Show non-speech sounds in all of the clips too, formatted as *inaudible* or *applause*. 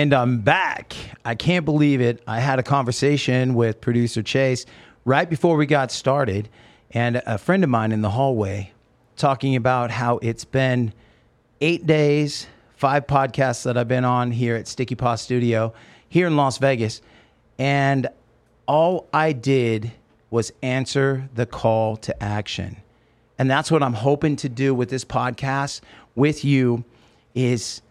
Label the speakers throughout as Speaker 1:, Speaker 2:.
Speaker 1: And I'm back. I can't believe it. I had a conversation with producer Chase right before we got started, and a friend of mine in the hallway talking about how it's been eight days, five podcasts that I've been on here at Sticky Paw Studio here in Las Vegas. And all I did was answer the call to action. And that's what I'm hoping to do with this podcast with you is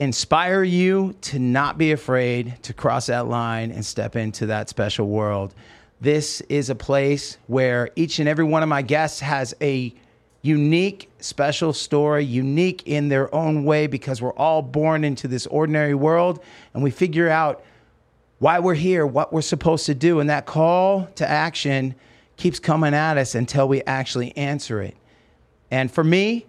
Speaker 1: inspire you to not be afraid to cross that line and step into that special world. This is a place where each and every one of my guests has a unique, special story, unique in their own way because we're all born into this ordinary world and we figure out why we're here, what we're supposed to do. And that call to action keeps coming at us until we actually answer it. And for me,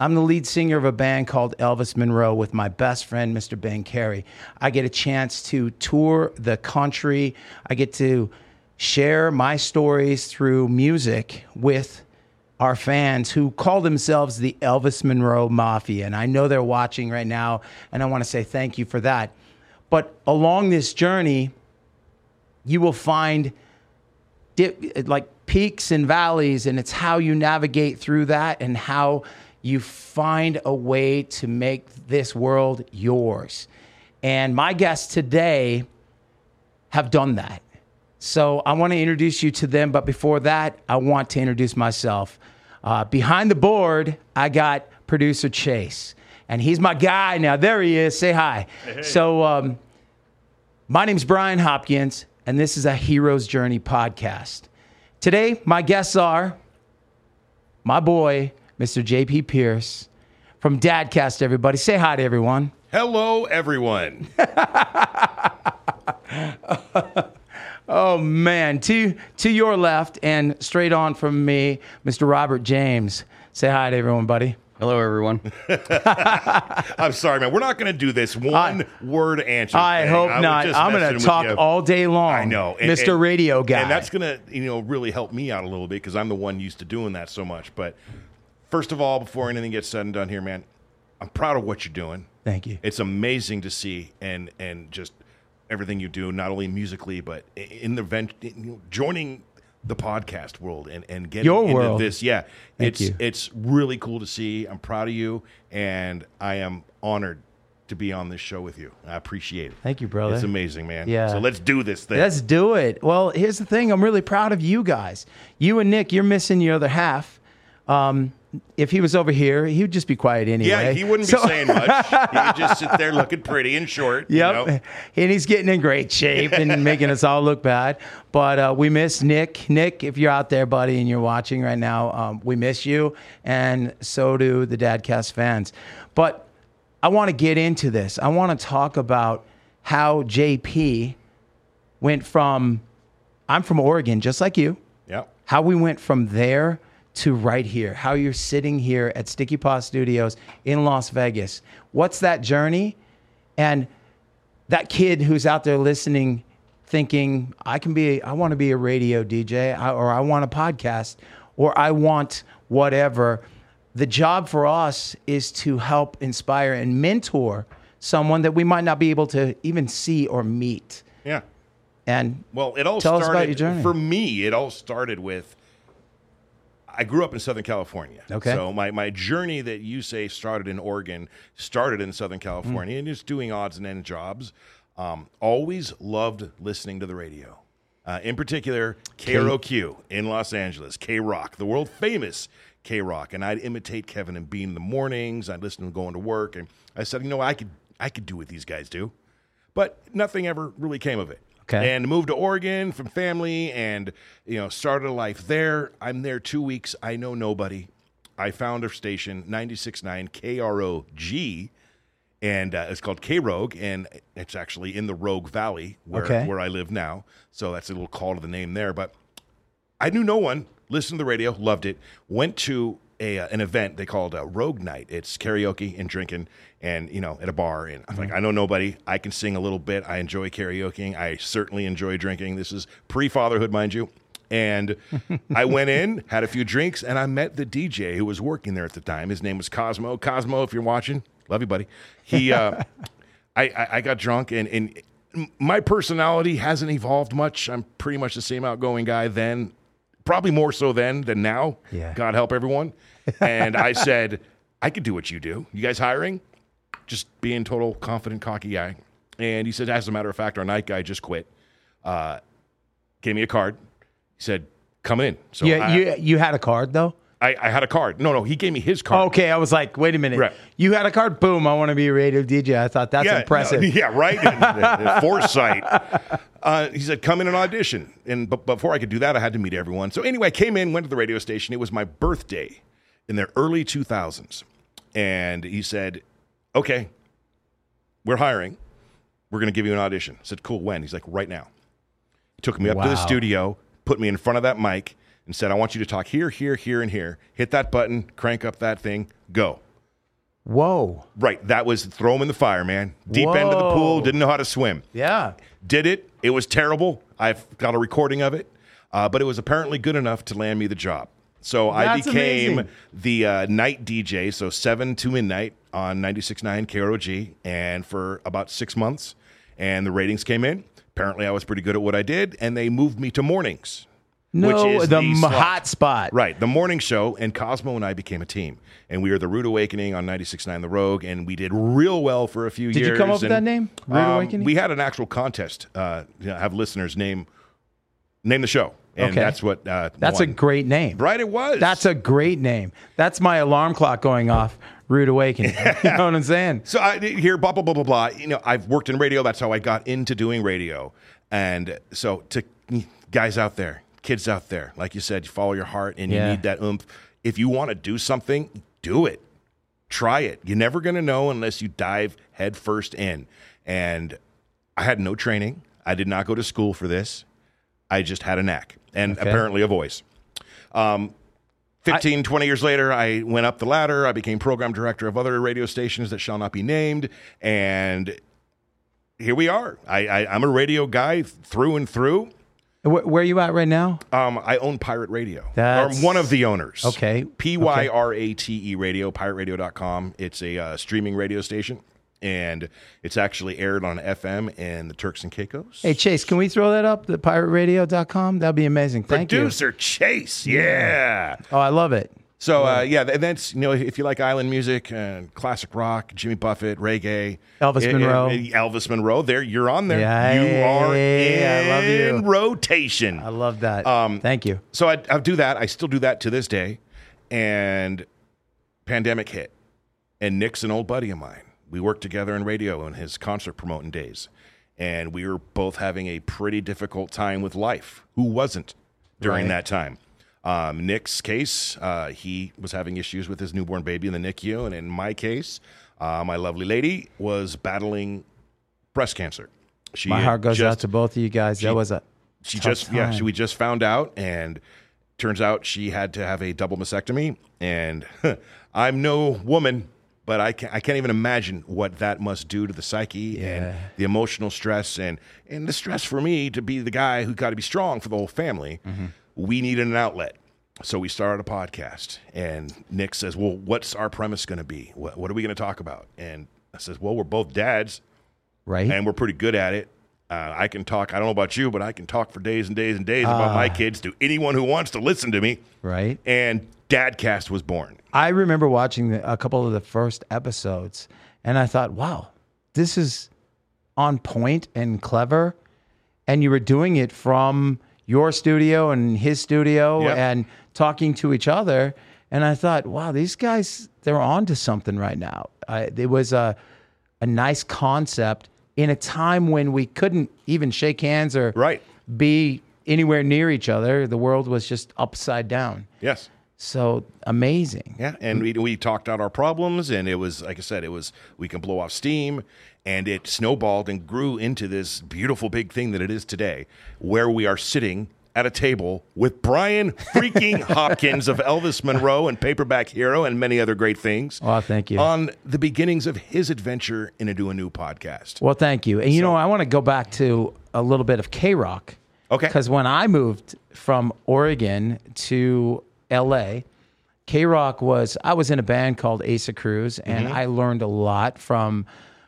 Speaker 1: I'm the lead singer of a band called Elvis Monroe with my best friend, Mr. Ben Carey. I get a chance to tour the country. I get to share my stories through music with our fans who call themselves the Elvis Monroe Mafia. And I know they're watching right now, and I want to say thank you for that. But along this journey, you will find dip, like peaks and valleys, and it's how you navigate through that and how you find a way to make this world yours. And my guests today have done that. So I want to introduce you to them, but before that, I want to introduce myself. Uh, behind the board, I got producer Chase, and he's my guy now. There he is. Say hi. Hey. So, um, my name's Brian Hopkins, and this is a Hero's Journey podcast. Today, my guests are my boy, Mr. JP Pierce from Dadcast, everybody. Say hi to everyone.
Speaker 2: Hello, everyone. *laughs*
Speaker 1: oh man, to to your left and straight on from me, Mr. Robert James. Say hi to everyone, buddy.
Speaker 3: Hello, everyone. *laughs*
Speaker 2: I'm sorry, man. We're not going to do this one I, word answer.
Speaker 1: I
Speaker 2: thing.
Speaker 1: hope I not. I'm going to talk all day long.
Speaker 2: I know,
Speaker 1: and, Mr. And, Radio guy,
Speaker 2: and that's going to you know really help me out a little bit because I'm the one used to doing that so much. But first of all, before anything gets said and done here, man, I'm proud of what you're doing.
Speaker 1: Thank you.
Speaker 2: It's amazing to see and and just everything you do, not only musically but in the vent, you know, joining the podcast world and and getting
Speaker 1: Your
Speaker 2: into
Speaker 1: world.
Speaker 2: this. Yeah,
Speaker 1: Thank
Speaker 2: it's
Speaker 1: you.
Speaker 2: it's really cool to see. I'm proud of you, and I am honored to be on this show with you. I appreciate it.
Speaker 1: Thank you, brother.
Speaker 2: It's amazing, man.
Speaker 1: Yeah.
Speaker 2: So let's do this thing.
Speaker 1: Let's do it. Well, here's the thing. I'm really proud of you guys. You and Nick, you're missing your other half. Um, if he was over here, he would just be quiet anyway.
Speaker 2: Yeah, he wouldn't be saying much. *laughs* he would just sit there looking pretty and short.
Speaker 1: Yep.
Speaker 2: You know?
Speaker 1: And he's getting in great shape and *laughs* making us all look bad. But uh, we miss Nick. Nick, if you're out there, buddy, and you're watching right now, um, we miss you. And so do the Dadcast fans. But I want to get into this. I want to talk about how JP went from, I'm from Oregon, just like you.
Speaker 2: Yep.
Speaker 1: How we went from there to right here, how you're sitting here at Sticky Paw Studios in Las Vegas. What's that journey? And that kid who's out there listening, thinking, I can be, I want to be a radio DJ, or I want a podcast, or I want whatever. The job for us is to help inspire and mentor someone that we might not be able to even see or meet.
Speaker 2: Yeah.
Speaker 1: And
Speaker 2: well, it all
Speaker 1: tell
Speaker 2: started
Speaker 1: us about your journey.
Speaker 2: for me. It all started with I grew up in Southern California.
Speaker 1: Okay.
Speaker 2: So my, my journey that you say started in Oregon started in Southern California mm. and just doing odds and end jobs. Um, always loved listening to the radio. Uh, in particular, KROQ in Los Angeles, K Rock, the world famous K Rock. And I'd imitate Kevin and Bean in the mornings. I'd listen to them going to work. And I said, you know, I could, I could do what these guys do. But nothing ever really came of it.
Speaker 1: Okay.
Speaker 2: And moved to Oregon from family and, you know, started a life there. I'm there two weeks. I know nobody. I found a station, 96.9 KROG, and uh, it's called K Rogue, and it's actually in the Rogue Valley where,
Speaker 1: Okay.
Speaker 2: where I live now. So that's a little call to the name there. But I knew no one, listened to the radio, loved it, went to a, uh, an event they called uh, Rogue Night. It's karaoke and drinking, and you know, at a bar. And I'm like, I know nobody. I can sing a little bit. I enjoy karaokeing. I certainly enjoy drinking. This is pre fatherhood, mind you. And I went in, *laughs* had a few drinks, and I met the DJ who was working there at the time. His name was Cosmo. Cosmo, if you're watching, love you, buddy. He, uh, *laughs* I, I, I got drunk, and, and my personality hasn't evolved much. I'm pretty much the same outgoing guy then, probably more so then than now.
Speaker 1: Yeah.
Speaker 2: God help everyone. And I said, I could do what you do. You guys hiring? Just being total confident, cocky guy. And he said, as a matter of fact, our night guy just quit. Uh, gave me a card. He said, come in. So
Speaker 1: You,
Speaker 2: I,
Speaker 1: you you had a card though.
Speaker 2: I, I had a card. No, no, he gave me his card.
Speaker 1: Okay, I was like, wait a minute.
Speaker 2: Right.
Speaker 1: You had a card. Boom! I want to be a radio DJ. I thought that's
Speaker 2: yeah,
Speaker 1: impressive.
Speaker 2: no, *laughs* yeah, right. And, and *laughs* foresight. Uh, he said, "Come in and audition." And but before I could do that, I had to meet everyone. So anyway, I came in, went to the radio station. It was my birthday in the early 2000s, and he said, "Okay, we're hiring. We're going to give you an audition." I said, "Cool. When?" He's like, "Right now." He took me up to the studio, put me in front of that mic, and said, "I want you to talk here, here, here, and here. Hit that button, crank up that thing, go."
Speaker 1: Whoa.
Speaker 2: Right. That was throw him in the fire, man. Deep end of the pool, didn't know how to swim.
Speaker 1: Yeah.
Speaker 2: Did it. It was terrible. I've got a recording of it, uh, but it was apparently good enough to land me the job. So I became
Speaker 1: amazing.
Speaker 2: the uh, night DJ, so 7 to midnight on 96.9 KROG, and for about six months. And the ratings came in. Apparently, I was pretty good at what I did, and they moved me to mornings.
Speaker 1: No,
Speaker 2: which is
Speaker 1: the,
Speaker 2: the
Speaker 1: m- hot spot.
Speaker 2: Right, the morning show, and Cosmo and I became a team, and we were the Rude Awakening on 96.9 The Rogue, and we did real well for a few
Speaker 1: Did
Speaker 2: years.
Speaker 1: Did you come up with that name, Rude
Speaker 2: um,
Speaker 1: Awakening?
Speaker 2: We had an actual contest. Uh, have listeners name name the show, and
Speaker 1: Okay.
Speaker 2: that's what. Uh,
Speaker 1: That's a great name.
Speaker 2: right. It was.
Speaker 1: That's a great name. That's my alarm clock going off. Rude Awakening. *laughs* you know what I'm saying?
Speaker 2: So I here blah blah blah blah blah. You know, I've worked in radio. That's how I got into doing radio. And so to guys out there, kids out there, like you said, you follow your heart and
Speaker 1: Yeah.
Speaker 2: you need that oomph. If you want to do something, do it. Try it. You're never going to know unless you dive headfirst in. And I had no training. I did not go to school for this. I just had a knack and
Speaker 1: Okay.
Speaker 2: apparently a voice. Um, 15, 20 years later, I went up the ladder. I became program director of other radio stations that shall not be named. And here we are. I, I, I'm a radio guy through and through.
Speaker 1: Where, where are you at right now?
Speaker 2: Um, I own Pirate Radio.
Speaker 1: That's-
Speaker 2: or one of the owners.
Speaker 1: Okay.
Speaker 2: P Y R A T E radio, pirateradio.com. It's a uh, streaming radio station. And it's actually aired on FM and the Turks and Caicos.
Speaker 1: Hey, Chase, can we throw that up? The pirateradio.com? That'd be amazing. Thank you.
Speaker 2: Producer Chase. Yeah.
Speaker 1: Oh, I love it.
Speaker 2: So uh, yeah, th- that's you know if you like island music and classic rock, Jimmy Buffett, reggae,
Speaker 1: Elvis
Speaker 2: eh, eh,
Speaker 1: Monroe.
Speaker 2: eh, Elvis Monroe. There, you're on there.
Speaker 1: Yeah,
Speaker 2: you are
Speaker 1: yeah, I love
Speaker 2: in
Speaker 1: you.
Speaker 2: rotation.
Speaker 1: I love that.
Speaker 2: Um,
Speaker 1: Thank you.
Speaker 2: So I, I do that. I still do that to this day. And pandemic hit, and Nick's an old buddy of mine. We worked together in radio in his concert promoting days, and we were both having a pretty difficult time with life. Who wasn't during
Speaker 1: Right.
Speaker 2: that time? Um, Nick's case, uh, he was having issues with his newborn baby in the NICU, and in my case, uh, my lovely lady was battling breast cancer. She
Speaker 1: My heart goes out to both of you guys. that was a
Speaker 2: she just yeah she, we just found out and turns out she had to have a double mastectomy and *laughs* i'm no woman but I can't, I can't even imagine what that must do to the psyche and the emotional stress and and the stress for me to be the guy who got to be strong for the whole family
Speaker 1: Mm-hmm.
Speaker 2: we needed an outlet so we started a podcast and nick says well what's our premise going to be what, what are we going to talk about and i says well we're both dads
Speaker 1: right.
Speaker 2: and we're pretty good at it. Uh, I can talk. I don't know about you, but I can talk for days and days and days about
Speaker 1: Ah.
Speaker 2: my kids to anyone who wants to listen to me.
Speaker 1: right.
Speaker 2: And Dadcast was born.
Speaker 1: I remember watching the, a couple of the first episodes, and I thought, wow, this is on point and clever. And you were doing it from your studio and his studio
Speaker 2: Yep.
Speaker 1: and talking to each other. And I thought, wow, these guys, they're on to something right now. I, it was a, a nice concept in a time when we couldn't even shake hands or
Speaker 2: Right.
Speaker 1: be anywhere near each other. The world was just upside down.
Speaker 2: Yes.
Speaker 1: So amazing.
Speaker 2: Yeah. And we, we talked out our problems, and it was, like I said, it was, we can blow off steam. And it snowballed and grew into this beautiful big thing that it is today, where we are sitting at a table with Brian freaking *laughs* Hopkins of Elvis Monroe and Paperback Hero and many other great things.
Speaker 1: Oh, thank you.
Speaker 2: On the beginnings of his adventure into a new podcast.
Speaker 1: Well, thank you. And you know, I want to go back to a little bit of K Rock.
Speaker 2: Okay.
Speaker 1: Because when I moved from Oregon to LA, K Rock was, I was in a band called Asa Cruz, and
Speaker 2: Mm-hmm.
Speaker 1: I learned a lot from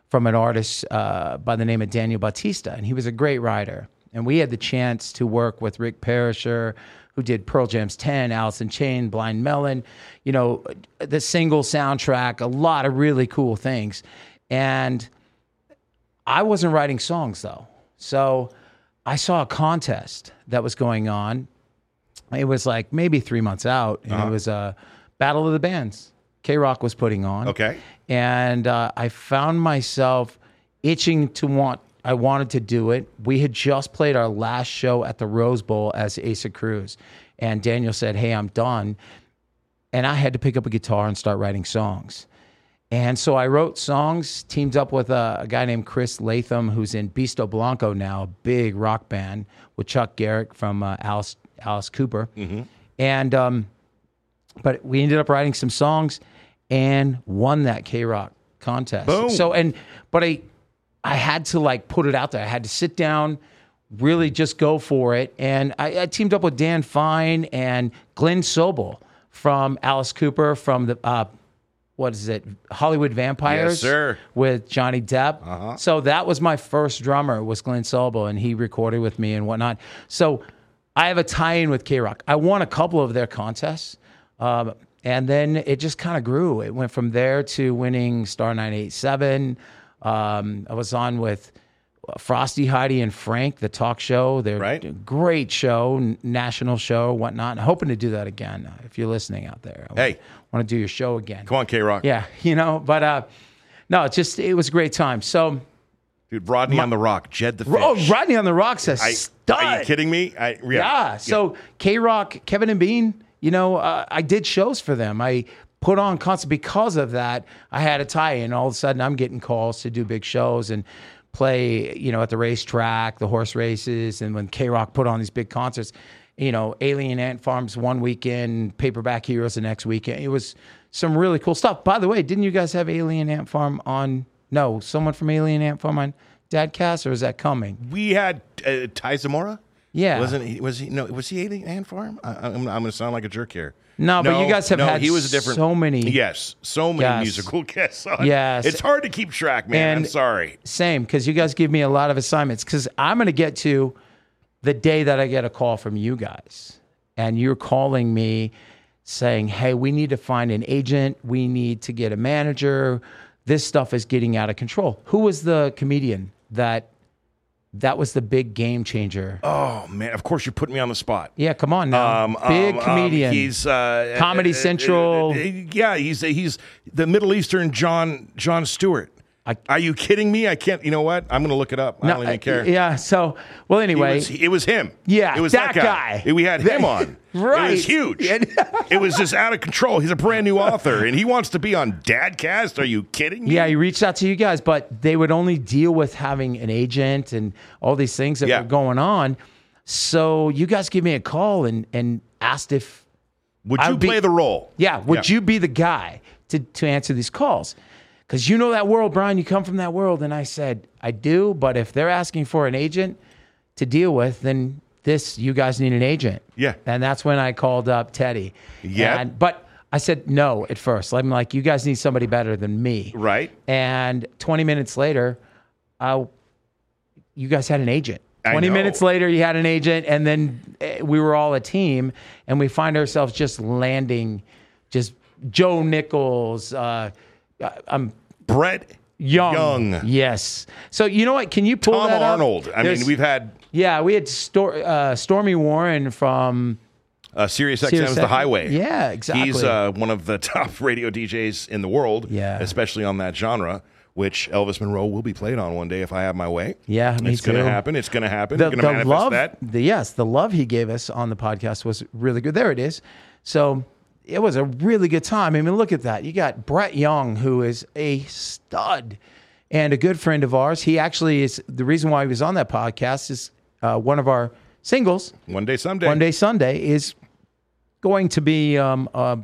Speaker 1: from an artist uh, by the name of Daniel Bautista, and he was a great writer. And we had the chance to work with Rick Parashar, who did Pearl Jam's 10, Alice in Chain, Blind Melon, you know, the single soundtrack, a lot of really cool things. And I wasn't writing songs though. So I saw a contest that was going on. It was like maybe three months out, and it was a Battle of the Bands. K Rock was putting on.
Speaker 2: Okay.
Speaker 1: And uh, I found myself itching to want. I wanted to do it. We had just played our last show at the Rose Bowl as Asa Cruz, and Daniel said, "Hey, I'm done," and I had to pick up a guitar and start writing songs. And so I wrote songs, teamed up with a, a guy named Chris Latham, who's in Beasto Blanco now, a big rock band with Chuck Garric from uh, Alice, Alice Cooper. And, um, but we ended up writing some songs and won that K Rock contest.
Speaker 2: Boom.
Speaker 1: So, and, but I, I had to like put it out there. I had to sit down, really just go for it. And I, I teamed up with Dan Fine and Glen Sobel from Alice Cooper from the, uh, what is it, Hollywood Vampires?
Speaker 2: Yes, sir.
Speaker 1: With Johnny Depp. So that was my first drummer was Glen Sobel, and he recorded with me and whatnot. So I have a tie-in with K Rock. I won a couple of their contests, um, and then it just kind of grew. It went from there to winning Star 987. Um, I was on with Frosty, Heidi, and Frank, the talk show. They're
Speaker 2: Right.
Speaker 1: great show, national show, whatnot. I'm hoping to do that again. uh, If you're listening out there, I
Speaker 2: Hey.
Speaker 1: want to do your show again.
Speaker 2: Come on, K Rock.
Speaker 1: Yeah, *laughs* you know, but uh, no, it's just it was a great time. So,
Speaker 2: Dude, Rodney on the Rock, Jed the Fish.
Speaker 1: oh, Rodney on the Rocks a
Speaker 2: I-
Speaker 1: stud.
Speaker 2: Are you kidding me? I, yeah.
Speaker 1: Yeah. So K Rock, Kevin and Bean, you know, uh, I did shows for them. I put on concerts because of that. I had a tie in. All of a sudden, I'm getting calls to do big shows and play, you know, at the racetrack, the horse races, and when K Rock put on these big concerts, you know, Alien Ant Farms one weekend, Paperback Heroes the next weekend. It was some really cool stuff. By the way, didn't you guys have Alien Ant Farm on? No, someone from Alien Ant Farm on Dadcast, or is that coming?
Speaker 2: We had uh, Tye Zamora.
Speaker 1: Yeah.
Speaker 2: Wasn't he? Was he? No. Was he Alien Ant Farm? I, I'm, I'm going to sound like a jerk here.
Speaker 1: No, but you guys have
Speaker 2: no,
Speaker 1: had
Speaker 2: he was a different.
Speaker 1: so many
Speaker 2: Yes, so many
Speaker 1: Yes.
Speaker 2: musical *laughs* guests. On.
Speaker 1: Yes.
Speaker 2: it's hard to keep track, man. I'm sorry.
Speaker 1: Same, because you guys give me a lot of assignments. Because I'm going to get to the day that I get a call from you guys, and you're calling me saying, "Hey, we need to find an agent. We need to get a manager. This stuff is getting out of control." Who was the comedian that that was the big game changer?
Speaker 2: Oh man, of course you're putting me on the spot.
Speaker 1: yeah, come on now,
Speaker 2: Um,
Speaker 1: big
Speaker 2: um, um,
Speaker 1: comedian.
Speaker 2: he's uh,
Speaker 1: Comedy
Speaker 2: uh, uh,
Speaker 1: Central.
Speaker 2: uh, yeah, he's he's the Middle Eastern Jon Jon Stewart.
Speaker 1: I-
Speaker 2: Are you kidding me? I can't. You know what? I'm going to look it up. I don't even
Speaker 1: uh,
Speaker 2: care.
Speaker 1: Yeah. So, well,
Speaker 2: It
Speaker 1: anyway,
Speaker 2: was, it was him.
Speaker 1: Yeah,
Speaker 2: it was
Speaker 1: that
Speaker 2: that, guy.
Speaker 1: guy.
Speaker 2: We had him on. *laughs*
Speaker 1: right.
Speaker 2: It was huge. it was just out of control. He's a brand new author, and he wants to be on Dadcast. Are you kidding me?
Speaker 1: Yeah, he reached out to you guys, but they would only deal with having an agent and all these things that
Speaker 2: Yeah.
Speaker 1: were going on. So you guys gave me a call and and asked if
Speaker 2: Would you
Speaker 1: would be-
Speaker 2: play the role?
Speaker 1: yeah, would
Speaker 2: Yeah.
Speaker 1: you be the guy to to answer these calls? Because you know that world, Brian. You come from that world, and I said I do. But if they're asking for an agent to deal with, then this you guys need an agent.
Speaker 2: Yeah.
Speaker 1: and that's when I called up Teddy.
Speaker 2: Yeah.
Speaker 1: And- but I said no at first. I'm like, you guys need somebody better than me.
Speaker 2: Right.
Speaker 1: And 20 minutes later, uh, you guys had an agent. 20 minutes later, you had an agent, and then eh, we were all a team, and we find ourselves just landing, just Joe Nichols. Uh, I'm
Speaker 2: Brett
Speaker 1: young.
Speaker 2: Young.
Speaker 1: Yes. So you know what? Can you pull
Speaker 2: Tom
Speaker 1: that up?
Speaker 2: Arnold. I
Speaker 1: There's-
Speaker 2: mean, we've had
Speaker 1: yeah, we had Stor- uh, Stormy Warren from
Speaker 2: uh, Sirius XM's
Speaker 1: Sirius
Speaker 2: The Highway.
Speaker 1: Yeah, exactly.
Speaker 2: He's uh, one of the *laughs* top radio DJs in the world,
Speaker 1: Yeah.
Speaker 2: especially on that genre, which Elvis Monroe will be played on one day if I have my way.
Speaker 1: Yeah, me
Speaker 2: it's going to happen. It's going to happen.
Speaker 1: the,
Speaker 2: going to
Speaker 1: the love,
Speaker 2: that.
Speaker 1: The, yes, the love he gave us on the podcast was really good. There it is. So it was a really good time. I mean, look at that. You got Brett Young, who is a stud and a good friend of ours. He actually is the reason why he was on that podcast is uh, one of our singles.
Speaker 2: One day, someday.
Speaker 1: One Day Sunday is going to be um, uh,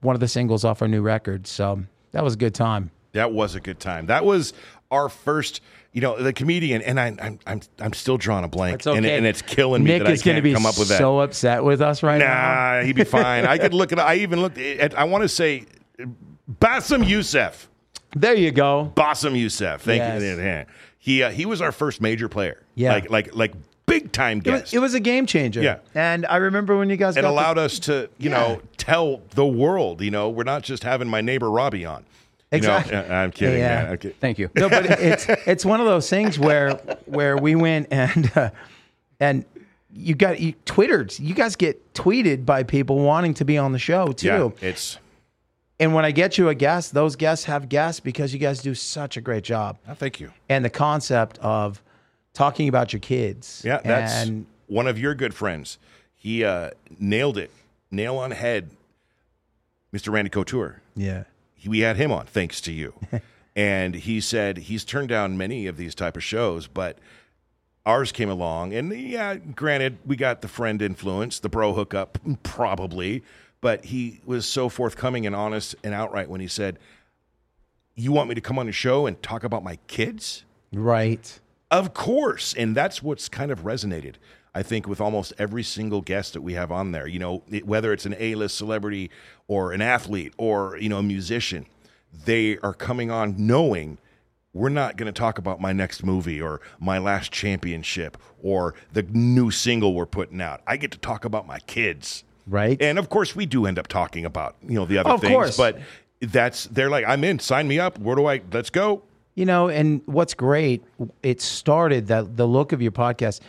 Speaker 1: one of the singles off our new record. So that was a good time.
Speaker 2: That was a good time. That was our first, you know, the comedian, and I, I'm, I'm, I'm still drawing a blank,
Speaker 1: It's okay.
Speaker 2: and, and it's killing me
Speaker 1: Nick
Speaker 2: that I
Speaker 1: is going to
Speaker 2: can't
Speaker 1: be
Speaker 2: come up with that.
Speaker 1: so upset with us right now.
Speaker 2: Nah, he'd be fine. I could look at. I even looked at. I want to say, Bassem Youssef.
Speaker 1: There you go.
Speaker 2: Bassem Youssef. Thank
Speaker 1: Yes.
Speaker 2: you. He uh, he was our first major player.
Speaker 1: Yeah.
Speaker 2: Like like like big time
Speaker 1: It was,
Speaker 2: guest.
Speaker 1: it was a game changer.
Speaker 2: Yeah.
Speaker 1: And I remember when you guys
Speaker 2: it
Speaker 1: got the-
Speaker 2: allowed us to, you
Speaker 1: Yeah.
Speaker 2: know, tell the world, you know, we're not just having my neighbor Robbie on. You know,
Speaker 1: Exactly.
Speaker 2: I'm kidding,
Speaker 1: Yeah.
Speaker 2: man. Okay.
Speaker 3: Thank you.
Speaker 1: no, but it's it's one of those things where where we went and uh, and you got you twittered. You guys get tweeted by people wanting to be on the show too.
Speaker 2: Yeah, it's
Speaker 1: And when I get you a guest, those guests have guests because you guys do such a great job.
Speaker 2: oh, thank you.
Speaker 1: And the concept of talking about your kids.
Speaker 2: Yeah, that's
Speaker 1: and
Speaker 2: one of your good friends. He uh, nailed it, nail on head, Mr. Randy Couture.
Speaker 1: yeah.
Speaker 2: We had him on thanks to you, *laughs* and he said he's turned down many of these type of shows, but ours came along, and yeah, granted, we got the friend influence, the bro hookup, probably, but he was so forthcoming and honest and outright when he said, "You want me to come on a show and talk about my kids?"
Speaker 1: Right.
Speaker 2: Of course. And that's what's kind of resonated, I think, with almost every single guest that we have on there. You know, it, whether it's an A list celebrity or an athlete or, you know, a musician, they are coming on knowing we're not going to talk about my next movie or my last championship or the new single we're putting out. I get to talk about my kids.
Speaker 1: Right.
Speaker 2: And of course, we do end up talking about, you know, the other
Speaker 1: Of
Speaker 2: things.
Speaker 1: course.
Speaker 2: But that's, they're like, I'm in, sign me up. Where do I, let's go.
Speaker 1: You know, and what's great, it started that the look of your podcast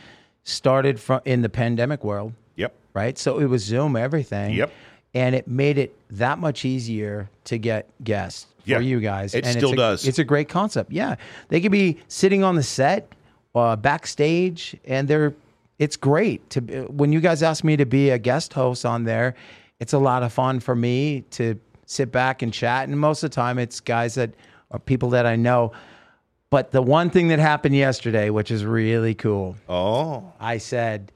Speaker 1: started from in the pandemic world,
Speaker 2: Yep.
Speaker 1: right? So it was Zoom, everything.
Speaker 2: Yep.
Speaker 1: And it made it that much easier to get guests for you guys.
Speaker 2: It
Speaker 1: and
Speaker 2: still
Speaker 1: it's a,
Speaker 2: does.
Speaker 1: It's a great concept. Yeah. They could be sitting on the set, uh, backstage, and they're it's great to when you guys ask me to be a guest host on there. It's a lot of fun for me to sit back and chat, and most of the time it's guys that are people that I know. But the one thing that happened yesterday, which is really cool,
Speaker 2: Oh.
Speaker 1: I said,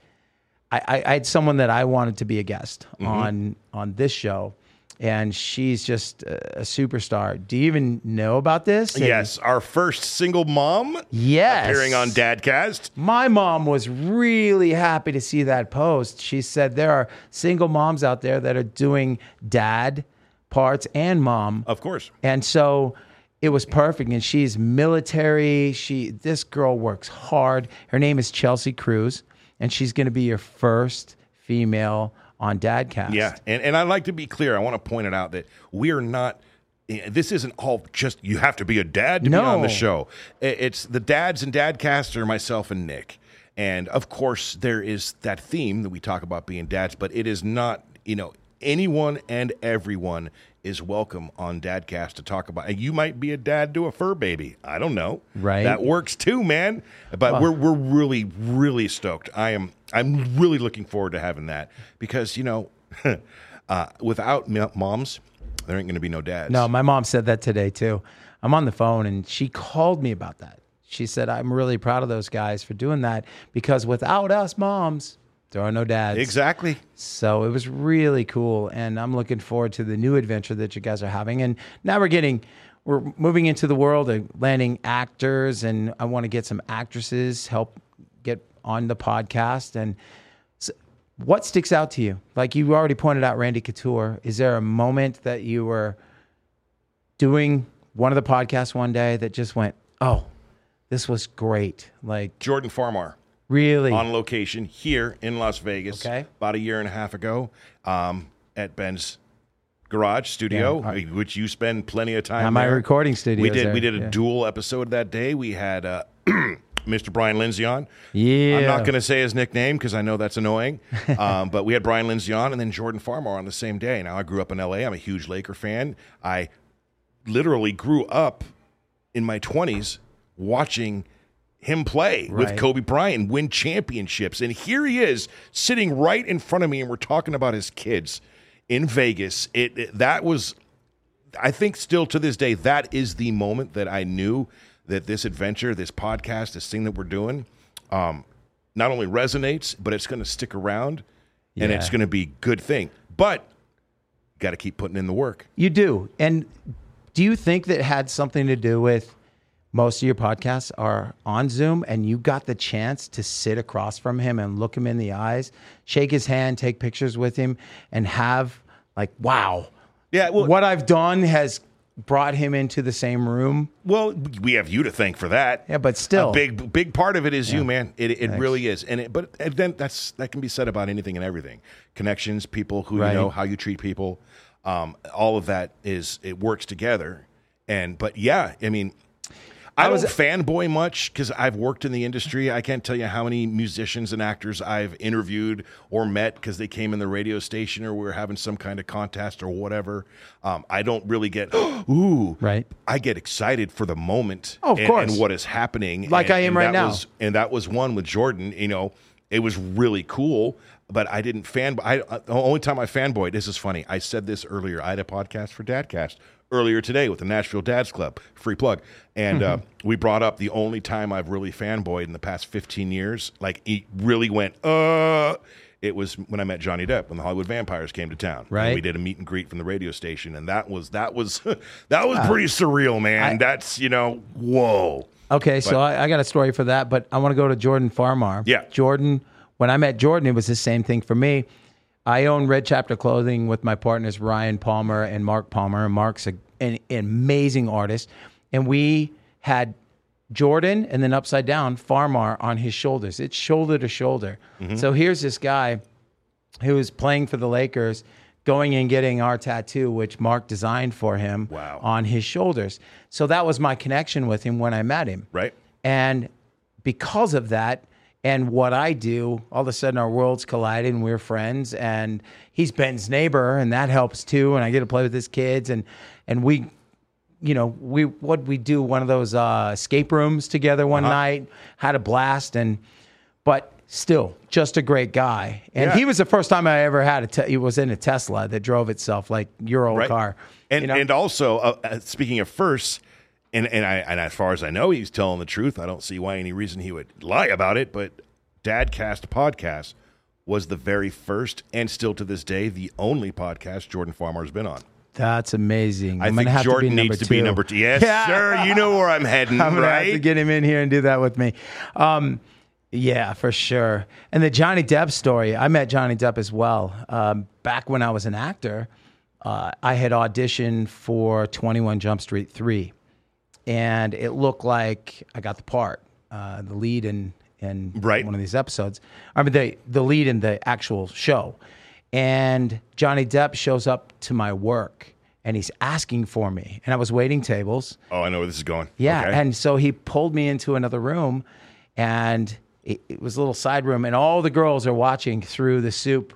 Speaker 1: I, I, I had someone that I wanted to be a guest
Speaker 2: Mm-hmm.
Speaker 1: on on this show, and she's just a, a superstar. Do you even know about this? And
Speaker 2: Yes, our first single mom
Speaker 1: Yes.
Speaker 2: appearing on Dadcast.
Speaker 1: My mom was really happy to see that post. She said there are single moms out there that are doing dad parts and mom.
Speaker 2: Of course.
Speaker 1: And so it was perfect. And she's military. She this girl works hard. Her name is Chelsea Cruz, and she's going to be your first female on Dadcast.
Speaker 2: Yeah, and and I'd like to be clear. I want to point it out that we are not. eh, This isn't all just you have to be a dad to be on the show. It's the dads and dadcast are myself and Nick, and of course there is that theme that we talk about being dads, but it is not. You know, anyone and everyone is welcome on Dadcast to talk about. And you might be a dad to a fur baby. I don't know.
Speaker 1: Right.
Speaker 2: That works too, man. But we're we're really really stoked. I am I'm really looking forward to having that because you know, *laughs* uh, without moms, there ain't going to be no dads.
Speaker 1: No, my mom said that today too. I'm on the phone and she called me about that. She said, I'm really proud of those guys for doing that because without us moms, there are no dads.
Speaker 2: exactly.
Speaker 1: So it was really cool, and I'm looking forward to the new adventure that you guys are having. And now we're getting, we're moving into the world of landing actors, and I want to get some actresses help get on the podcast. And so what sticks out to you? Like you already pointed out, Randy Couture. Is there a moment that you were doing one of the podcasts one day that just went, "Oh, this was great"? Like
Speaker 2: Jordan Farmar
Speaker 1: really?
Speaker 2: on location here in Las Vegas
Speaker 1: Okay.
Speaker 2: about a year and a half ago um, at Ben's garage studio,
Speaker 1: Yeah.
Speaker 2: which you spend plenty of time.
Speaker 1: At my
Speaker 2: there.
Speaker 1: recording studio.
Speaker 2: We did. We did a dual episode that day. We had uh, *clears throat* Mr. Brian Lindsay on.
Speaker 1: Yeah.
Speaker 2: I'm not going to say his nickname because I know that's annoying. *laughs* um, but we had Brian Lindsay on, and then Jordan Farmar on the same day. Now I grew up in LA. I'm a huge Laker fan. I literally grew up in my 20s watching him play with Kobe Bryant, win championships, and here he is sitting right in front of me, and we're talking about his kids in Vegas. It, it that was I think still to this day, that is the moment that I knew that this adventure, this podcast, this thing that we're doing, um, not only resonates, but it's going to stick around and it's going to be a good thing. But got to keep putting in the work.
Speaker 1: You do. And do you think that had something to do with most of your podcasts are on Zoom and you got the chance to sit across from him and look him in the eyes, shake his hand, take pictures with him, and have like, wow,
Speaker 2: Yeah, well-
Speaker 1: what I've done has brought him into the same room.
Speaker 2: Well, we have you to thank for that.
Speaker 1: Yeah, but still,
Speaker 2: a big big part of it is you, man. It it really is, and it, but and then that's that can be said about anything and everything. Connections, people who
Speaker 1: Right.
Speaker 2: you know, how you treat people, um, all of that is it works together. And but yeah, I mean, I,
Speaker 1: I was-
Speaker 2: don't fanboy much because I've worked in the industry. I can't tell you how many musicians and actors I've interviewed or met because they came in the radio station or we were having some kind of contest or whatever. Um, I don't really get *gasps* ooh
Speaker 1: Right.
Speaker 2: I get excited for the moment
Speaker 1: Oh, of
Speaker 2: and,
Speaker 1: course.
Speaker 2: and what is happening.
Speaker 1: Like
Speaker 2: and-
Speaker 1: I am right now.
Speaker 2: was- and that was one with Jordan. You know, it was really cool, but I didn't fan. I uh, the only time I fanboyed. This is funny. I said this earlier. I had a podcast for Dadcast earlier today with the Nashville Dads Club. Free plug. And uh,
Speaker 1: Mm-hmm.
Speaker 2: we brought up the only time I've really fanboyed in the past fifteen years. Like he really went uh. It was when I met Johnny Depp when the Hollywood Vampires came to town. And
Speaker 1: Right.
Speaker 2: we did a meet and greet from the radio station, and that was that was *laughs* that was pretty surreal, man. That's you know, whoa.
Speaker 1: Okay, so I, I got a story for that, but I want to go to Jordan Farmar.
Speaker 2: Yeah.
Speaker 1: Jordan, when I met Jordan, it was the same thing for me. I own Red Chapter Clothing with my partners Ryan Palmer and Mark Palmer. Mark's a, an, an amazing artist. And we had Jordan and then upside down Farmar on his shoulders. It's shoulder to shoulder.
Speaker 2: Mm-hmm.
Speaker 1: So here's this guy who was playing for the Lakers, going and getting our tattoo, which Mark designed for him
Speaker 2: Wow.
Speaker 1: on his shoulders. So that was my connection with him when I met him.
Speaker 2: Right.
Speaker 1: And because of that, and what I do, all of a sudden our worlds collided and we're friends. And he's Ben's neighbor, and that helps too. And I get to play with his kids, and and we, you know, we what we do one of those uh, escape rooms together one
Speaker 2: Uh-huh.
Speaker 1: night, had a blast, and but still just a great guy. And
Speaker 2: Yeah.
Speaker 1: he was the first time I ever had a. Te- he was in a Tesla that drove itself like your old
Speaker 2: right?
Speaker 1: car.
Speaker 2: And
Speaker 1: you know?
Speaker 2: and also uh, uh, speaking of firsts, and and I and as far as I know, he's telling the truth. I don't see why any reason he would lie about it. But Dadcast podcast was the very first, and still to this day, the only podcast Jordan Farmar's been on.
Speaker 1: That's amazing.
Speaker 2: I
Speaker 1: I'm
Speaker 2: think Jordan
Speaker 1: to
Speaker 2: needs to be number two. *laughs* Yes, sir. You know where I'm heading,
Speaker 1: I'm gonna
Speaker 2: right?
Speaker 1: have to get him in here and do that with me. Um, yeah, for sure. And the Johnny Depp story, I met Johnny Depp as well. Um, back when I was an actor, uh, I had auditioned for 21 Jump Street 3, and it looked like I got the part, uh, the lead in, in
Speaker 2: Right.
Speaker 1: one of these episodes. I mean, the, the lead in the actual show. And Johnny Depp shows up to my work. And he's asking for me, and I was waiting tables,
Speaker 2: oh, I know where this is going.
Speaker 1: yeah,
Speaker 2: Okay.
Speaker 1: and so he pulled me into another room, and it, it was a little side room, and all the girls are watching through the soup,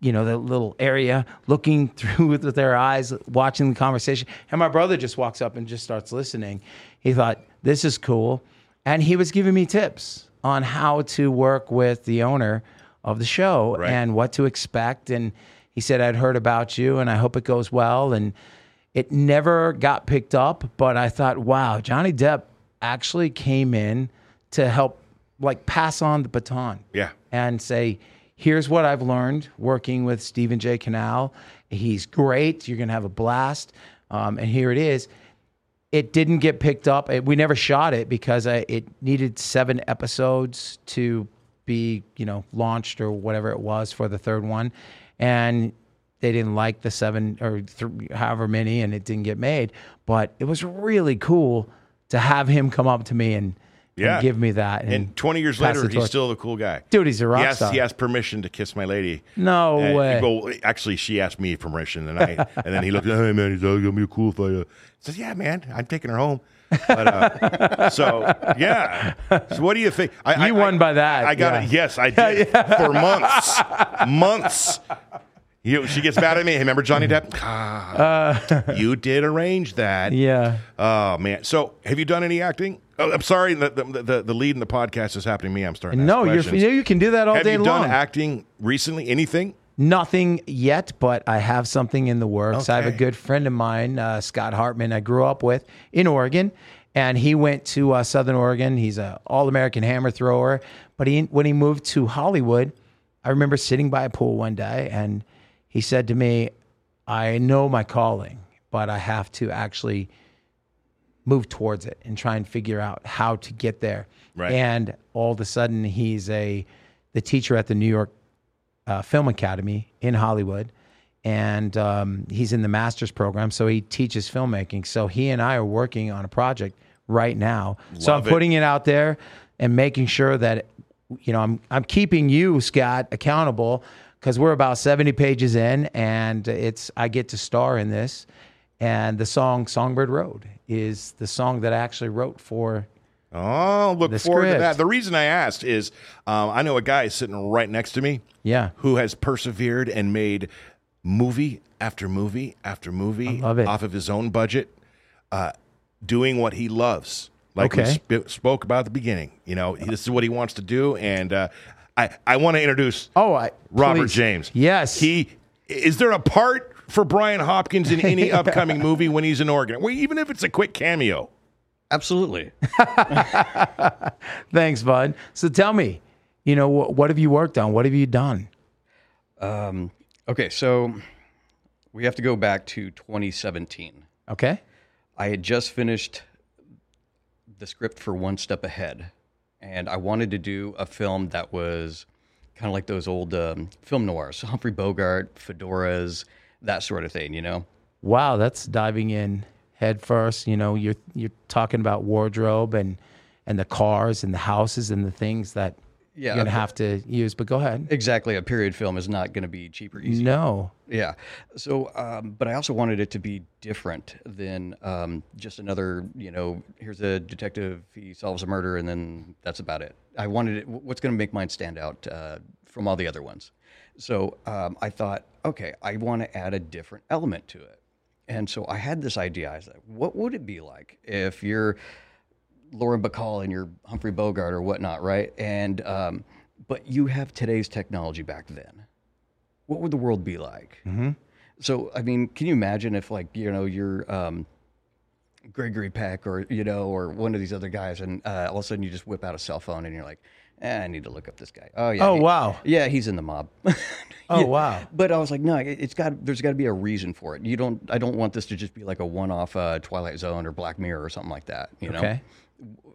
Speaker 1: you know, the little area, looking *laughs* through with their eyes, watching the conversation. And my brother just walks up and just starts listening. He thought this is cool, and he was giving me tips on how to work with the owner of the show
Speaker 2: Right.
Speaker 1: and what to expect. And he said, "I'd heard about you, and I hope it goes well." And it never got picked up, but I thought, wow, Johnny Depp actually came in to help like pass on the baton.
Speaker 2: Yeah.
Speaker 1: And say, here's what I've learned working with Stephen J. Cannell. He's great. You're going to have a blast. Um, and here it is. It didn't get picked up. It- we never shot it because I, it needed seven episodes to be, you know, launched or whatever it was for the third one. And they didn't like the seven or th- however many, and it didn't get made. But it was really cool to have him come up to me and, and
Speaker 2: Yeah.
Speaker 1: give me that. And,
Speaker 2: And 20 years later, he's still the cool guy.
Speaker 1: Dude, he's a rock
Speaker 2: he asked,
Speaker 1: star.
Speaker 2: He asked permission to kiss my lady.
Speaker 1: No
Speaker 2: And-
Speaker 1: way.
Speaker 2: Well, actually, she asked me permission, and I *laughs* and then he looked. At, Hey man, he's like, gonna be cool if I. Uh, says, yeah, man, I'm taking her home. But, uh, *laughs* so yeah. So what do you think? I,
Speaker 1: You
Speaker 2: I-
Speaker 1: won
Speaker 2: I-
Speaker 1: by that,
Speaker 2: I got
Speaker 1: yeah.
Speaker 2: it. Yes, I *laughs* did for months, months. You, she gets mad at me. Hey, remember Johnny Depp? Ah, you did arrange that.
Speaker 1: Uh. yeah.
Speaker 2: Oh man. So have you done any acting? Oh, I'm sorry. The, the the the lead in the podcast is happening to me. I'm starting.
Speaker 1: No, you're, you can do that all
Speaker 2: Have
Speaker 1: day
Speaker 2: you
Speaker 1: long.
Speaker 2: done acting recently? Anything?
Speaker 1: Nothing yet, but I have something in the works. I have a good friend of mine, uh, Scott Hartman, I grew up with in Oregon, and he went to uh, Southern Oregon. He's a All American hammer thrower, but he when he moved to Hollywood, I remember sitting by a pool one day, and he said to me, "I know my calling, but I have to actually." Move towards it and try and figure out how to get there.
Speaker 2: Right.
Speaker 1: And all of a sudden, he's a the teacher at the New York uh, Film Academy in Hollywood, and um, he's in the master's program, so he teaches filmmaking. So he and I are working on a project right now. so I'm
Speaker 2: it.
Speaker 1: putting it out there and making sure that you know I'm I'm keeping you, Scott, accountable because we're about 70 pages in, and it's I get to star in this. And the song "Songbird Road" is the song that I actually wrote for.
Speaker 2: Oh, look
Speaker 1: The
Speaker 2: forward to that. The reason I asked is um, I know a guy sitting right next to me
Speaker 1: Yeah,
Speaker 2: who has persevered and made movie after movie after movie off of his own budget, uh, doing what he loves. Like we sp- spoke about at the beginning. You know, this is what he wants to do. And uh, I, I want to introduce
Speaker 1: Oh, I
Speaker 2: Robert
Speaker 1: please.
Speaker 2: James.
Speaker 1: Yes.
Speaker 2: He is there a part for Brian Hopkins in any *laughs* upcoming movie when he's an Oregon? Well, even if it's a quick cameo.
Speaker 3: Absolutely. *laughs*
Speaker 1: Thanks, bud. So tell me, you know, what, what have you worked on? What have you done?
Speaker 3: Um, okay, so we have to go back to 2017.
Speaker 1: Okay.
Speaker 3: I had just finished the script for One Step Ahead, and I wanted to do a film that was kind of like those old um, film noirs, *laughs* Humphrey Bogart, fedoras, that sort of thing, you know?
Speaker 1: Wow, that's diving in head first. You know, you're you're talking about wardrobe and and the cars and the houses and the things that
Speaker 3: Yeah,
Speaker 1: you're gonna have to use. But go ahead.
Speaker 3: Exactly. A period film is not going to be cheap or easy.
Speaker 1: No.
Speaker 3: Yeah. So, um, but I also wanted it to be different than um, just another, you know, here's a detective, he solves a murder, and then that's about it. I wanted it, what's going to make mine stand out uh, from all the other ones. So um, I thought, okay, I want to add a different element to it. And so I had this idea. I was like, what would it be like if you're Lauren Bacall and you're Humphrey Bogart or whatnot, right? And, um, but you have today's technology back then what would the world be like? Mm-hmm. So, I mean, can you imagine if, like, you know, you're um, Gregory Peck or, you know, or one of these other guys, and uh, all of a sudden you just whip out a cell phone and you're like, eh, I need to look up this guy. Oh, yeah.
Speaker 1: Oh,
Speaker 3: he-
Speaker 1: wow.
Speaker 3: Yeah, he's in the mob. *laughs*
Speaker 1: Oh
Speaker 3: Yeah.
Speaker 1: wow.
Speaker 3: But I was like, no, it- it's got. There's got to be a reason for it. You don't. I don't want this to just be like a one-off uh, Twilight Zone or Black Mirror or something like that. You know
Speaker 1: Okay.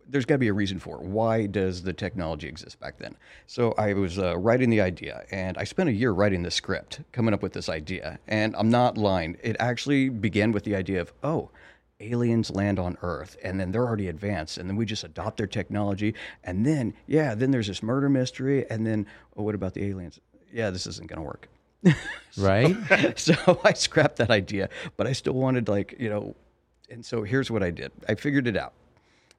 Speaker 3: there's got to be a reason for it. Why does the technology exist back then? So I was uh, writing the idea, and I spent a year writing the script, coming up with this idea. And I'm not lying; it actually began with the idea of, oh, aliens land on Earth, and then they're already advanced, and then we just adopt their technology, and then yeah, then there's this murder mystery, and then oh, what about the aliens? Yeah, this isn't going to work. *laughs*
Speaker 1: Right. *laughs*
Speaker 3: so I scrapped that idea, but I still wanted like you know, and so here's what I did. I figured it out,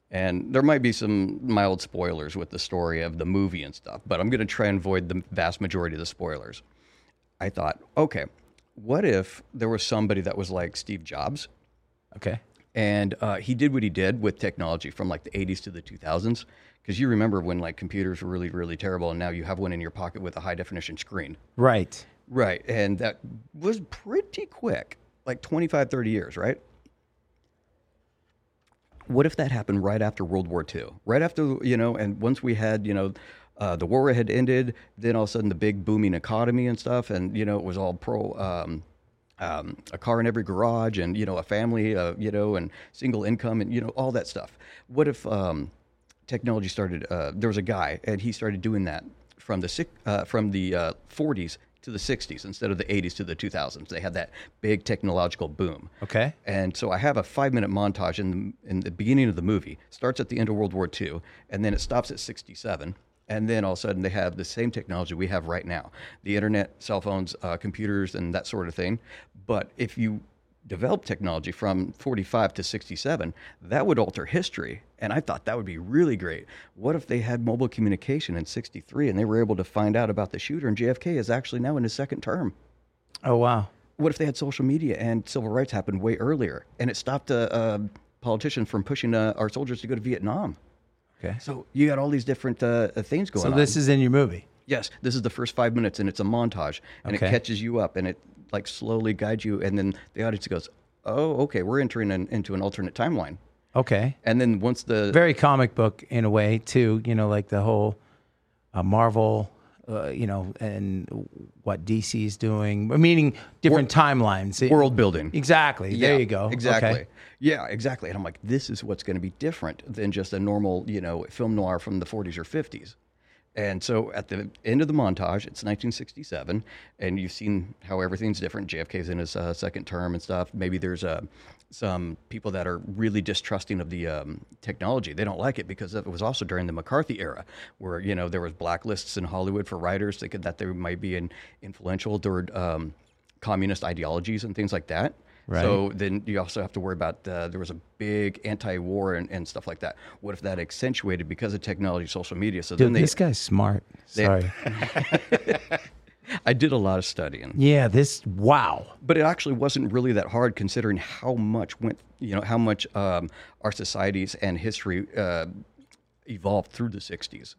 Speaker 3: and there might be some mild spoilers with the story of the movie and stuff, but I'm going to try and avoid the vast majority of the spoilers. I thought, okay, what if there was somebody that was like Steve Jobs,
Speaker 1: okay.
Speaker 3: and uh, he did what he did with technology from like the 80s to the 2000s because you remember when like computers were really really terrible and now you have one in your pocket with a high definition screen
Speaker 1: Right.
Speaker 3: Right. And that was pretty quick, like 25, 30 years, right? What if that happened right after World War II? Right after, you know, and once we had, you know, uh, the war had ended, then all of a sudden the big booming economy and stuff, and, you know, it was all pro. Um, um, a car in every garage, and you know, a family, uh, you know, and single income, and you know, all that stuff. What if um, technology started? Uh, there was a guy, and he started doing that from the uh, from the uh, 40s to the 60s instead of the 80s to the 2000s. They had that big technological boom.
Speaker 1: Okay.
Speaker 3: And so I have a five minute montage in the, in the beginning of the movie. Starts at the end of World War II, and then it stops at 67. And then all of a sudden they have the same technology we have right now the internet, cell phones, uh, computers, and that sort of thing. But if you develop technology from 45 to 67, that would alter history. And I thought that would be really great. What if they had mobile communication in 63 and they were able to find out about the shooter and JFK is actually now in his second term?
Speaker 1: Oh wow.
Speaker 3: what if they had social media and civil rights happened way earlier and it stopped a, a politician from pushing uh, our soldiers to go to Vietnam?
Speaker 1: Okay.
Speaker 3: So you got all these different uh, things going on.
Speaker 1: So
Speaker 3: on.
Speaker 1: this is in your movie.
Speaker 3: yes, this is the first five minutes and it's a montage and
Speaker 1: Okay.
Speaker 3: it catches you up and it like slowly guides you and then the audience goes, oh, okay, we're entering an, into an alternate timeline.
Speaker 1: Okay.
Speaker 3: And then once the
Speaker 1: Very comic book in a way too. You know, like the whole uh, Marvel. Uh, you know, and what DC is doing, meaning different timelines.
Speaker 3: World building.
Speaker 1: Exactly. there
Speaker 3: Yeah,
Speaker 1: you go.
Speaker 3: Exactly.
Speaker 1: Okay.
Speaker 3: Yeah, exactly. And I'm like, this is what's going to be different than just a normal, you know, film noir from the 40s or 50s. And so at the end of the montage, it's 1967, and you've seen how everything's different. JFK's in his uh, second term and stuff. Maybe there's uh, some people that are really distrusting of the um, technology. They don't like it because it was also during the McCarthy era, where you know there was blacklists in Hollywood for writers thinking that they might be in, influential toward um, communist ideologies and things like that.
Speaker 1: Right.
Speaker 3: So then you also have to worry about there was a big anti-war and, and stuff like that. What if that accentuated because of technology, social media? So
Speaker 1: Dude,
Speaker 3: then they,
Speaker 1: this guy's smart. Sorry. *laughs* *laughs*
Speaker 3: I did a lot of studying,
Speaker 1: yeah, this wow.
Speaker 3: but it actually wasn't really that hard considering how much went, you know, how much um, our societies and history uh, evolved through the '60s.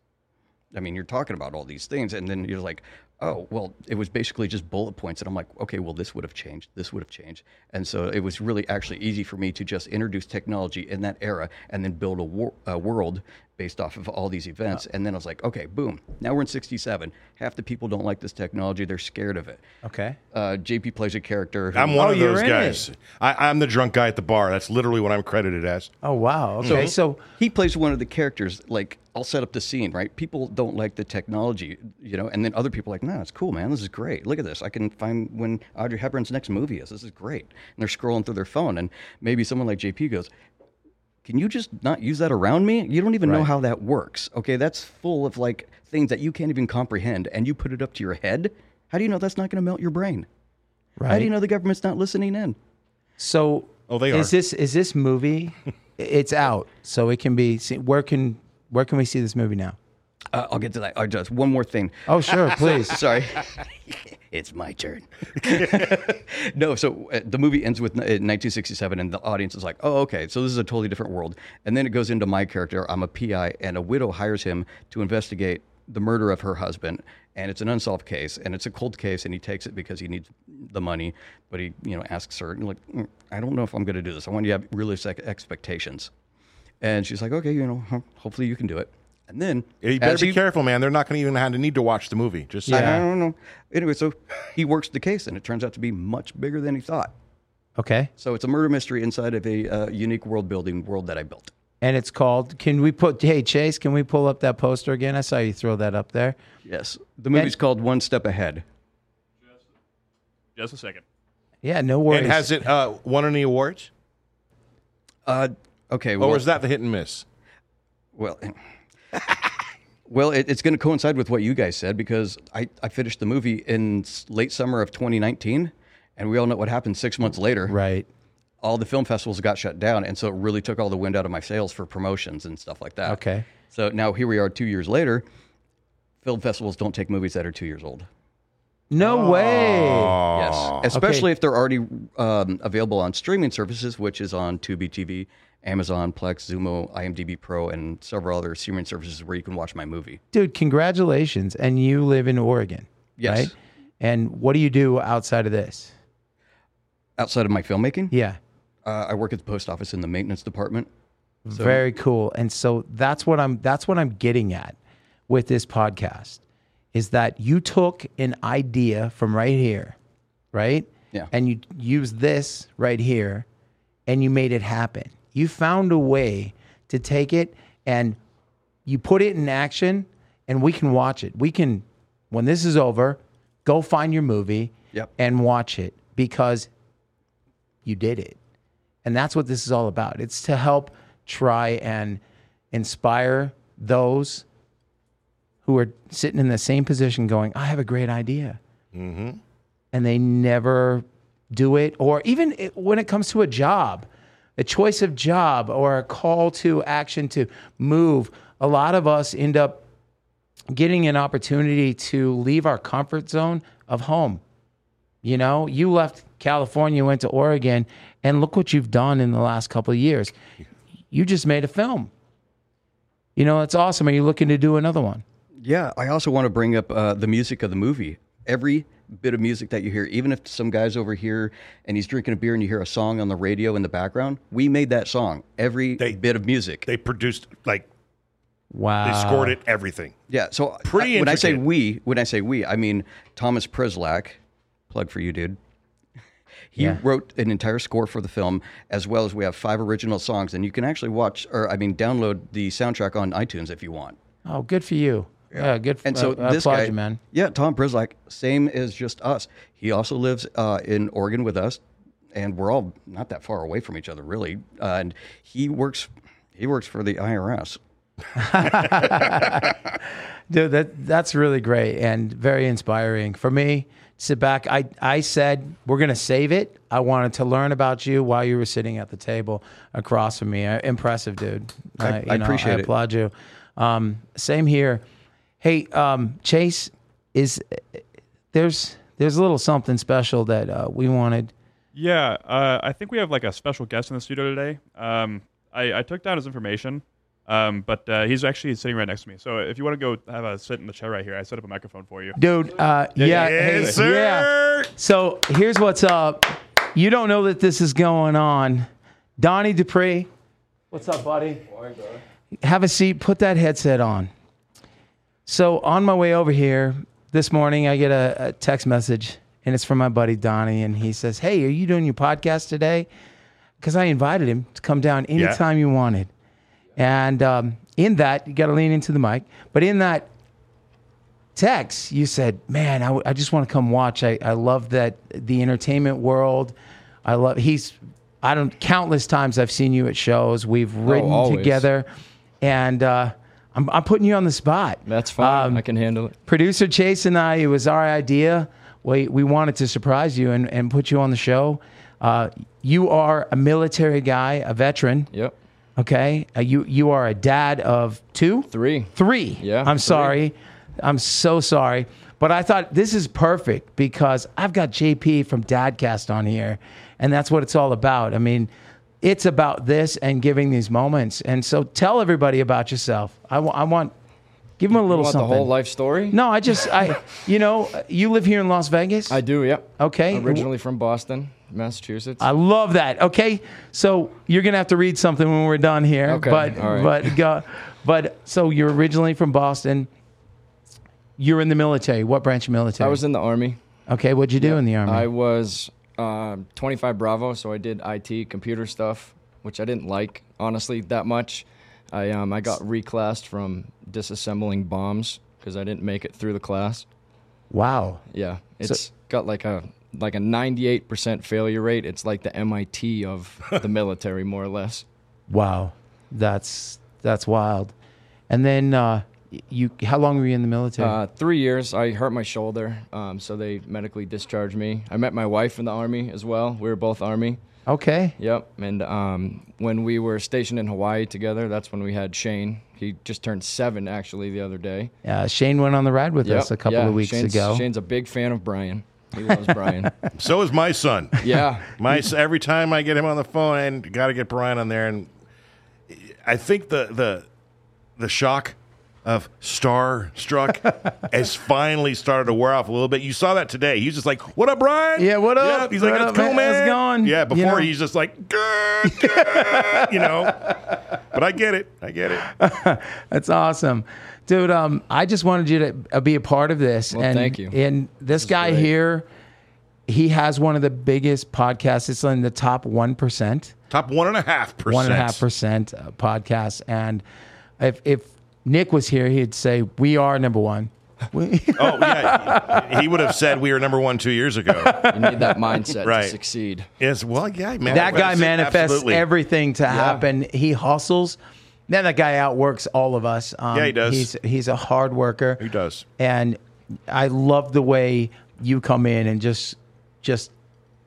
Speaker 3: I mean, you're talking about all these things, and then you're like, oh, well, it was basically just bullet points. And I'm like, okay, well, this would have changed. This would have changed. And so it was really actually easy for me to just introduce technology in that era and then build a, wor- a world based off of all these events. And then I was like, okay, boom, now we're in 67. Half the people don't like this technology, they're scared of it.
Speaker 1: Okay.
Speaker 3: Uh, JP plays a character. Who,
Speaker 2: I'm one
Speaker 1: Oh,
Speaker 2: of those guys. I, I'm the drunk guy at the bar. That's literally what I'm credited as.
Speaker 1: Oh wow. Okay. So,
Speaker 3: he plays one of the characters. Like, I'll set up the scene, right? People don't like the technology, you know, and then other people are like, nah, it's cool, man. This is great. Look at this. I can find when Audrey Hepburn's next movie is. This is great. And they're scrolling through their phone, and maybe someone like JP goes, can you just not use that around me? You don't even know how that works. Okay, that's full of like things that you can't even comprehend, and you put it up to your head. How do you know that's not going to melt your brain?
Speaker 1: right.
Speaker 3: How do you know the government's not listening in?
Speaker 1: So,
Speaker 2: Oh, they are.
Speaker 1: is this is this movie? *laughs* it's out, so it can be. seen. Where can where can we see this movie now?
Speaker 3: Uh, I'll get to that. Uh, just one more thing.
Speaker 1: Oh, sure, *laughs* please.
Speaker 3: Sorry. *laughs* it's my turn. *laughs* no, so uh, the movie ends with uh, 1967, and the audience is like, oh, okay, so this is a totally different world. And then it goes into my character. I'm a PI, and a widow hires him to investigate the murder of her husband. And it's an unsolved case, and it's a cold case, and he takes it because he needs the money. But he, you know, asks her, like, "Mm, I don't know if I'm going to do this. I want you to have realistic expectations. And she's like, okay, you know, hopefully you can do it. And then
Speaker 2: You better be
Speaker 3: he-
Speaker 2: careful, man. They're not going to even have to need to watch the movie. Just
Speaker 3: I,
Speaker 2: saying.
Speaker 3: I don't know. Anyway, so he works the case, and it turns out to be much bigger than he thought.
Speaker 1: Okay.
Speaker 3: So it's a murder mystery inside of a uh, unique world building world that I built.
Speaker 1: And it's called. Can we put? Hey, Chase, can we pull up that poster again? I saw you throw that up there.
Speaker 3: Yes, the movie's called One Step Ahead.
Speaker 4: Just a second.
Speaker 1: Yeah, no worries.
Speaker 2: And has it uh, won any awards?
Speaker 3: Uh, okay, well,
Speaker 2: Or is that the hit and miss?
Speaker 3: well, *laughs* well, it, it's going to coincide with what you guys said because I, I finished the movie in late summer of 2019, and we all know what happened six months later.
Speaker 1: right.
Speaker 3: All the film festivals got shut down, and so it really took all the wind out of my sails for promotions and stuff like that.
Speaker 1: Okay.
Speaker 3: So now here we are, two years later. Film festivals don't take movies that are two years old.
Speaker 1: No way.
Speaker 3: Yes, especially if they're already um, available on streaming services, which is on Tubi TV, Amazon, Plex, Xumo, IMDb Pro, and several other streaming services where you can watch my movie.
Speaker 1: Dude, congratulations. And you live in Oregon.
Speaker 3: Yes.
Speaker 1: Right? And what do you do outside of this?
Speaker 3: Outside of my filmmaking,
Speaker 1: Yeah.
Speaker 3: uh, I work at the post office in the maintenance department.
Speaker 1: Very cool. And so that's what I'm that's what I'm getting at with this podcast is that you took an idea from right here, right?
Speaker 3: Yeah.
Speaker 1: And you used this right here and you made it happen. You found a way to take it and you put it in action and we can watch it. We can when this is over, go find your movie
Speaker 3: Yep.
Speaker 1: and watch it because you did it. And that's what this is all about. It's to help try and inspire those who are sitting in the same position going, I have a great idea. Mm-hmm. And they never do it. Or even it, when it comes to a job, a choice of job or a call to action to move, a lot of us end up getting an opportunity to leave our comfort zone of home. You know, you left California, went to Oregon, and look what you've done in the last couple of years. You just made a film. You know, it's awesome. Are you looking to do another one?
Speaker 3: Yeah, I also want to bring up uh, the music of the movie. Every bit of music that you hear, even if some guy's over here and he's drinking a beer and you hear a song on the radio in the background, we made that song. Every
Speaker 2: They-
Speaker 3: bit of music.
Speaker 2: They produced, like,
Speaker 1: Wow.
Speaker 2: they scored it, everything.
Speaker 3: Yeah, so
Speaker 2: Pretty
Speaker 3: I- when I say we, when I say we, I mean Thomas Prislak, plug for you, dude. *laughs* He
Speaker 1: Yeah.
Speaker 3: wrote an entire score for the film, as well as we have five original songs, and you can actually watch, or I mean, download the soundtrack on iTunes if you want.
Speaker 1: Oh, good for you. Yeah, good.
Speaker 3: And so
Speaker 1: uh,
Speaker 3: this guy,
Speaker 1: you, man.
Speaker 3: yeah, Tom Prislak, same as just us. He also lives uh, in Oregon with us, and we're all not that far away from each other, really. Uh, and he works, he works for the IRS. *laughs*
Speaker 1: Dude, that that's really great and very inspiring for me. Sit back. I I said we're gonna save it. I wanted to learn about you while you were sitting at the table across from me. Uh, impressive, dude.
Speaker 3: I-
Speaker 1: Uh, you
Speaker 3: I
Speaker 1: know,
Speaker 3: appreciate
Speaker 1: I
Speaker 3: it.
Speaker 1: applaud you. Um, same here. Hey, um, Chase, is there's there's a little something special that uh, we wanted.
Speaker 4: Yeah, uh, I think we have like a special guest in the studio today. Um, I, I took down his information, um, but uh, he's actually sitting right next to me. So if you want to go have a sit in the chair right here, I set up a microphone for you.
Speaker 1: Dude, uh, yeah, hey,
Speaker 2: Yes, sir.
Speaker 1: yeah. So here's what's up. You don't know that this is going on. Donnie Dupree, what's up, buddy? Have a seat. Put that headset on. So on my way over here this morning, I get a, a text message, and it's from my buddy Donnie, and he says, "Hey, are you doing your podcast today?" Because I invited him to come down anytime you wanted. And um, in that, you got to lean into the mic. But in that text, you said, "Man, I, w- I just want to come watch. I, I love that the entertainment world. I love he's. I don't countless times I've seen you at shows. We've ridden
Speaker 5: always.
Speaker 1: together, and uh, I'm, I'm putting you on the spot.
Speaker 5: That's fine.
Speaker 1: Um,
Speaker 5: I can handle it.
Speaker 1: Producer Chase and I, it was our idea. We we wanted to surprise you and, and put you on the show. Uh, you are a military guy, a veteran.
Speaker 5: Yep.
Speaker 1: Okay, uh, you you are a dad of two,
Speaker 5: Three.
Speaker 1: three.
Speaker 5: Yeah,
Speaker 1: I'm
Speaker 5: three.
Speaker 1: sorry. I'm so sorry. But I thought this is perfect because I've got JP from Dadcast on here, and that's what it's all about. I mean, it's about this and giving these moments. And so tell everybody about yourself. I want, give them a
Speaker 5: You
Speaker 1: little
Speaker 5: want
Speaker 1: something.
Speaker 5: the whole life story?
Speaker 1: No, I just, I, *laughs* you know, you live here in Las Vegas.
Speaker 5: I do. Yep.
Speaker 1: Okay.
Speaker 5: Originally from Boston, Massachusetts.
Speaker 1: I love that. Okay, so you're gonna have to read something when we're done here.
Speaker 5: Okay,
Speaker 1: But
Speaker 5: all right.
Speaker 1: but go, but so you're originally from Boston. You're in the military. What branch of military?
Speaker 5: I was in the army.
Speaker 1: Okay, what'd you do in the army?
Speaker 5: I was um, 25 Bravo, so I did IT, computer stuff, which I didn't like honestly that much. I um, I got reclassed from disassembling bombs because I didn't make it through the class.
Speaker 1: wow.
Speaker 5: Yeah, it's got like a like a 98% failure rate. It's like the MIT of *laughs* the military, more or less.
Speaker 1: Wow. That's that's wild. And then uh, you, how long were you in the military?
Speaker 5: Uh, three years. I hurt my shoulder, um, so they medically discharged me. I met my wife in the army as well. We were both army.
Speaker 1: okay.
Speaker 5: Yep. And um, when we were stationed in Hawaii together, that's when we had Shane. He just turned seven actually the other day.
Speaker 1: Uh, Shane went on the ride with
Speaker 5: Yep.
Speaker 1: us a couple
Speaker 5: yeah,
Speaker 1: of weeks
Speaker 5: Shane's,
Speaker 1: ago.
Speaker 5: Shane's a big fan of Brian. He loves *laughs* Brian.
Speaker 2: So is my son.
Speaker 5: Yeah. *laughs*
Speaker 2: My every time I get him on the phone, and got to get Brian on there, and I think the the the shock of starstruck *laughs* has finally started to wear off a little bit. You saw that today. He's just like, "What up, Brian?
Speaker 1: Yeah, what up?
Speaker 2: He's like,
Speaker 1: What
Speaker 2: "That's
Speaker 1: up,
Speaker 2: cool,
Speaker 1: man?
Speaker 2: man.
Speaker 1: How's it going?"
Speaker 2: Yeah.
Speaker 1: You
Speaker 2: Before
Speaker 1: know?
Speaker 2: he's just like, "Good, good," you know. But I get it. I get it. *laughs*
Speaker 1: That's awesome, dude. Um, I just wanted you to uh, be a part of this.
Speaker 5: Well,
Speaker 1: and,
Speaker 5: thank you.
Speaker 1: And this,
Speaker 5: is
Speaker 1: guy
Speaker 5: great.
Speaker 1: here, he has one of the biggest podcasts. It's in the top one percent,
Speaker 2: Top one and a half percent.
Speaker 1: one and a half percent uh, podcasts. And if if Nick was here, he'd say we are number one. We- *laughs* *laughs*
Speaker 2: Oh yeah, he would have said we were number one two years ago.
Speaker 5: You need that mindset
Speaker 2: Right.
Speaker 5: to succeed.
Speaker 2: Yes, well, yeah, man.
Speaker 1: that guy manifests
Speaker 2: Absolutely.
Speaker 1: everything to happen. He hustles. Then that guy outworks all of us. Um,
Speaker 2: Yeah, he does.
Speaker 1: He's he's a hard worker.
Speaker 2: He does.
Speaker 1: and I love the way you come in and just just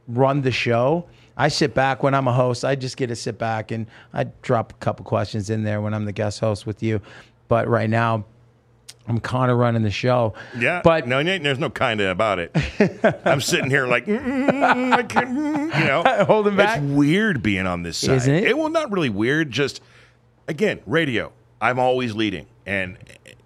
Speaker 1: run the show. I sit back when I'm a host. I just get to sit back and I drop a couple questions in there when I'm the guest host with you. But right now, I'm kind of running the show.
Speaker 2: Yeah,
Speaker 1: but
Speaker 2: no, there's no kind of about it. I'm sitting here like, mm, mm, I can't, mm, you know, *laughs*
Speaker 1: Holding back?
Speaker 2: It's weird being on this side,
Speaker 1: Isn't it?
Speaker 2: It well, not really weird. Just again, radio. I'm always leading, and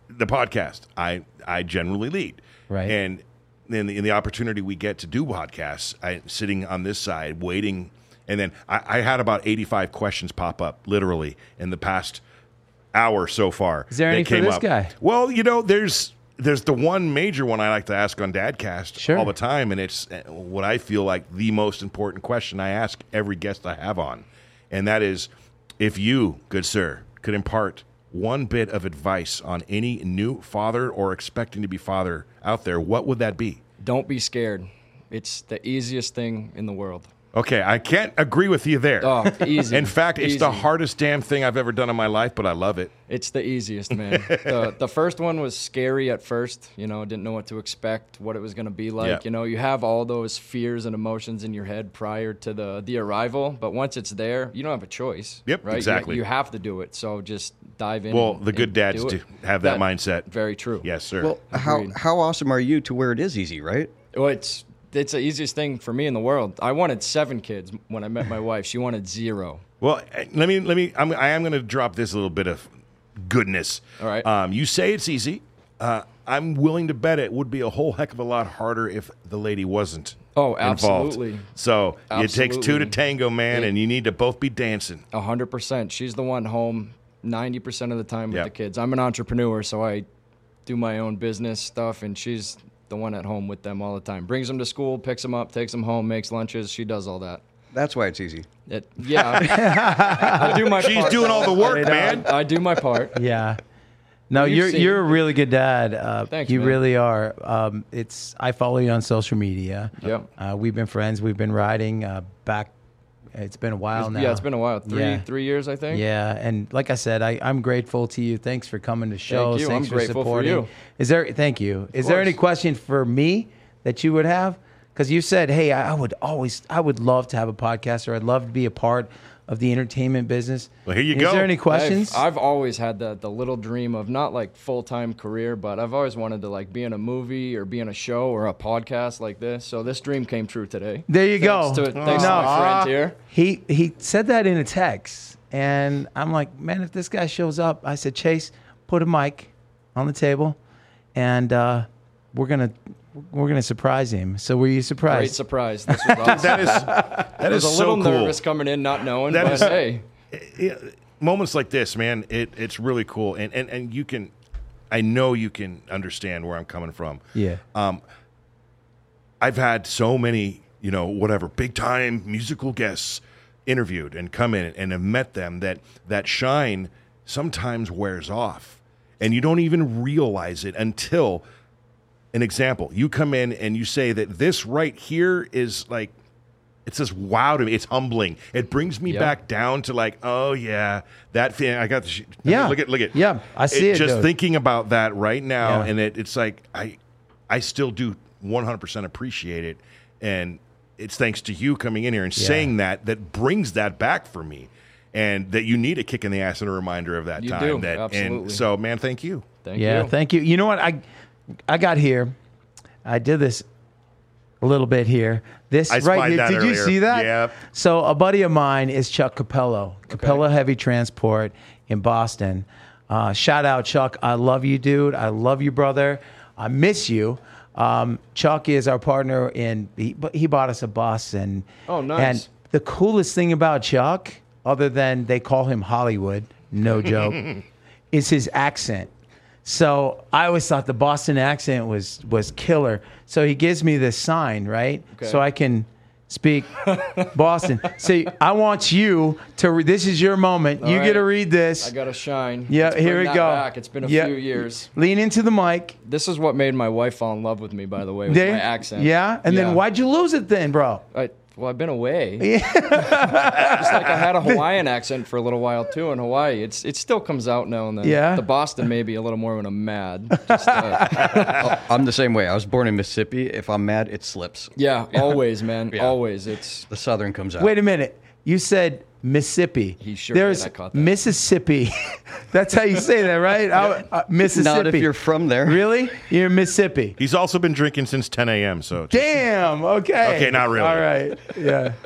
Speaker 2: the podcast, I I generally lead,
Speaker 1: Right.
Speaker 2: And in the, in the opportunity we get to do podcasts, I sitting on this side waiting, and then I, I had about 85 questions pop up literally in the past hour so far.
Speaker 1: Is there
Speaker 2: that
Speaker 1: any for this
Speaker 2: up.
Speaker 1: guy?
Speaker 2: Well, you know, there's there's the one major one I like to ask on Dadcast
Speaker 1: Sure.
Speaker 2: all the time, and it's uh, what I feel like the most important question I ask every guest I have on, and that is, if you, good sir, could impart one bit of advice on any new father or expecting to be father out there, what would that be?
Speaker 5: Don't be scared. It's the easiest thing in the world.
Speaker 2: Okay, I can't agree with you there.
Speaker 5: Oh, *laughs* easy.
Speaker 2: In fact, it's the hardest damn thing I've ever done in my life, but I love it.
Speaker 5: It's the easiest, man. the, *laughs* the first one was scary at first. You know, didn't know what to expect, what it was going to be like.
Speaker 2: Yeah.
Speaker 5: You know, you have all those fears and emotions in your head prior to the the arrival, but once it's there, you don't have a choice.
Speaker 2: Yep,
Speaker 5: right? You-
Speaker 2: exactly.
Speaker 5: You, have to do it. So just dive in.
Speaker 2: Well,
Speaker 5: and-
Speaker 2: the good dads
Speaker 5: do
Speaker 2: do have that mindset.
Speaker 5: Very true.
Speaker 2: Yes, sir.
Speaker 3: Well, how how awesome are you to where it is easy, right?
Speaker 5: Well, it's it's the easiest thing for me in the world. I wanted seven kids when I met my *laughs* wife. She wanted zero.
Speaker 2: Well, eh, let me let me. I'm, I am going to drop this little bit of goodness.
Speaker 5: All right.
Speaker 2: Um, you say it's easy. Uh, I'm willing to bet it would be a whole heck of a lot harder if the lady wasn't.
Speaker 5: Oh,
Speaker 2: involved.
Speaker 5: absolutely.
Speaker 2: So it takes two to tango, man, and you need to both be dancing.
Speaker 5: A hundred percent. She's the one home ninety percent of the time with
Speaker 2: Yep.
Speaker 5: the kids. I'm an entrepreneur, so I do my own business stuff, and she's the one at home with them all the time. Brings them to school, picks them up, takes them home, makes lunches. She does all that.
Speaker 3: That's why it's easy.
Speaker 5: It, yeah, *laughs* I do my.
Speaker 2: She's
Speaker 5: part,
Speaker 2: doing all the
Speaker 5: though.
Speaker 2: work, man.
Speaker 5: I do my part. *laughs*
Speaker 1: Yeah. No,
Speaker 5: Well, you've
Speaker 1: you're
Speaker 5: seen-
Speaker 1: you're a really good dad. Uh,
Speaker 5: Thanks,
Speaker 1: you
Speaker 5: man.
Speaker 1: really are. Um, it's I follow you on social media.
Speaker 5: Yep.
Speaker 1: Uh, we've been friends. We've been riding uh, back. It's been a while now.
Speaker 5: Yeah, it's been a while. Three
Speaker 1: Yeah.
Speaker 5: three years, I think.
Speaker 1: Yeah, and like I said, I, I'm grateful to you. Thanks for coming to shows.
Speaker 5: you.
Speaker 1: Thanks
Speaker 5: I'm
Speaker 1: for
Speaker 5: grateful for
Speaker 1: supporting.
Speaker 5: you.
Speaker 1: Is there? Thank you. Is there any question for me that you would have? Because you said, "Hey, I I would always, I would love to have a podcast, or I'd love to be a part of the entertainment business."
Speaker 2: Well, here you
Speaker 1: Is
Speaker 2: go.
Speaker 1: Is there any questions?
Speaker 5: I've, I've always had the the little dream of not like full time career, but I've always wanted to like be in a movie or be in a show or a podcast like this. So this dream came true today.
Speaker 1: there you
Speaker 5: Thanks
Speaker 1: go.
Speaker 5: to, thanks to my friend here.
Speaker 1: He he said that in a text, and I'm like, man, if this guy shows up, I said, Chase, put a mic on the table, and uh, we're gonna we're gonna surprise him. So were you surprised?
Speaker 5: Great
Speaker 1: surprised?
Speaker 5: surprise. This *laughs* was awesome.
Speaker 2: That is *laughs* that
Speaker 5: I was
Speaker 2: is
Speaker 5: a
Speaker 2: so
Speaker 5: little
Speaker 2: cool.
Speaker 5: nervous coming in, not knowing,
Speaker 2: That
Speaker 5: but
Speaker 2: is-
Speaker 5: hey,
Speaker 2: Yeah, moments like this, man, it, it's really cool, and, and and you can, I know you can understand where I'm coming from.
Speaker 1: yeah.
Speaker 2: Um, I've had so many, you know, whatever big time musical guests interviewed and come in and have met them that that shine sometimes wears off, and you don't even realize it until an example. You come in and you say that this right here is like. It says wow to me. It's humbling. It brings me
Speaker 5: Yeah.
Speaker 2: back down to like, oh yeah, that thing. I got the. Sh-
Speaker 1: Yeah.
Speaker 2: look at look at.
Speaker 1: Yeah, I see it,
Speaker 2: Just
Speaker 1: dude.
Speaker 2: thinking about that right now,
Speaker 1: Yeah.
Speaker 2: and it, it's like I, I still do 100% appreciate it, and it's thanks to you coming in here and
Speaker 1: Yeah.
Speaker 2: saying that that brings that back for me, and that you need a kick in the ass and a reminder of that
Speaker 5: You
Speaker 2: time.
Speaker 5: do,
Speaker 2: that and
Speaker 5: absolutely.
Speaker 2: so, man, thank you.
Speaker 5: thank
Speaker 1: yeah,
Speaker 5: you.
Speaker 1: thank you. You know what? I I got here. I did this a little bit here. This
Speaker 2: I
Speaker 1: right here. Did you see that?
Speaker 2: Yep.
Speaker 1: So a buddy of mine is Chuck Capello, Capello Heavy Transport in Boston. Uh, shout out Chuck. I love you, dude. I love you, brother. I miss you. Um, Chuck is our partner in. He, but he bought us a bus and.
Speaker 5: Oh, nice.
Speaker 1: And the coolest thing about Chuck, other than they call him Hollywood, no joke, *laughs* is his accent. So I always thought the Boston accent was was killer. So he gives me this sign, right?
Speaker 5: Okay.
Speaker 1: So I can speak Boston. *laughs* See, I want you to. Re- this is your moment. you
Speaker 5: All
Speaker 1: get to read this.
Speaker 5: I got to shine.
Speaker 1: yeah,
Speaker 5: Let's
Speaker 1: here we go.
Speaker 5: Back. It's been a
Speaker 1: Yeah.
Speaker 5: few years.
Speaker 1: Lean into the mic.
Speaker 5: This is what made my wife fall in love with me, by the way, with
Speaker 1: There-
Speaker 5: my accent.
Speaker 1: Yeah, and
Speaker 5: Yeah.
Speaker 1: then why'd you lose it then, bro?
Speaker 5: I, well, I've been away. *laughs* Yeah. Just like I had a *laughs* Hawaiian accent for a little while too in Hawaii. It's it still comes out now and then.
Speaker 1: Yeah.
Speaker 5: The Boston maybe a little more when I'm mad. Just, uh, *laughs*
Speaker 3: I'm the same way. I was born in Mississippi. If I'm mad, it slips.
Speaker 5: yeah, always, man.
Speaker 3: Yeah.
Speaker 5: Always. It's
Speaker 3: The Southern comes out.
Speaker 1: Wait a minute. You said Mississippi.
Speaker 5: He sure
Speaker 1: There's
Speaker 5: did. I caught that.
Speaker 1: Mississippi. *laughs* That's how you say that, right? I- uh, Mississippi.
Speaker 3: Not if you're from there.
Speaker 1: really. You're Mississippi.
Speaker 2: He's also been drinking since 10 a.m. So just-
Speaker 1: Damn. Okay.
Speaker 2: Okay, not really.
Speaker 1: All right. Yeah. *laughs*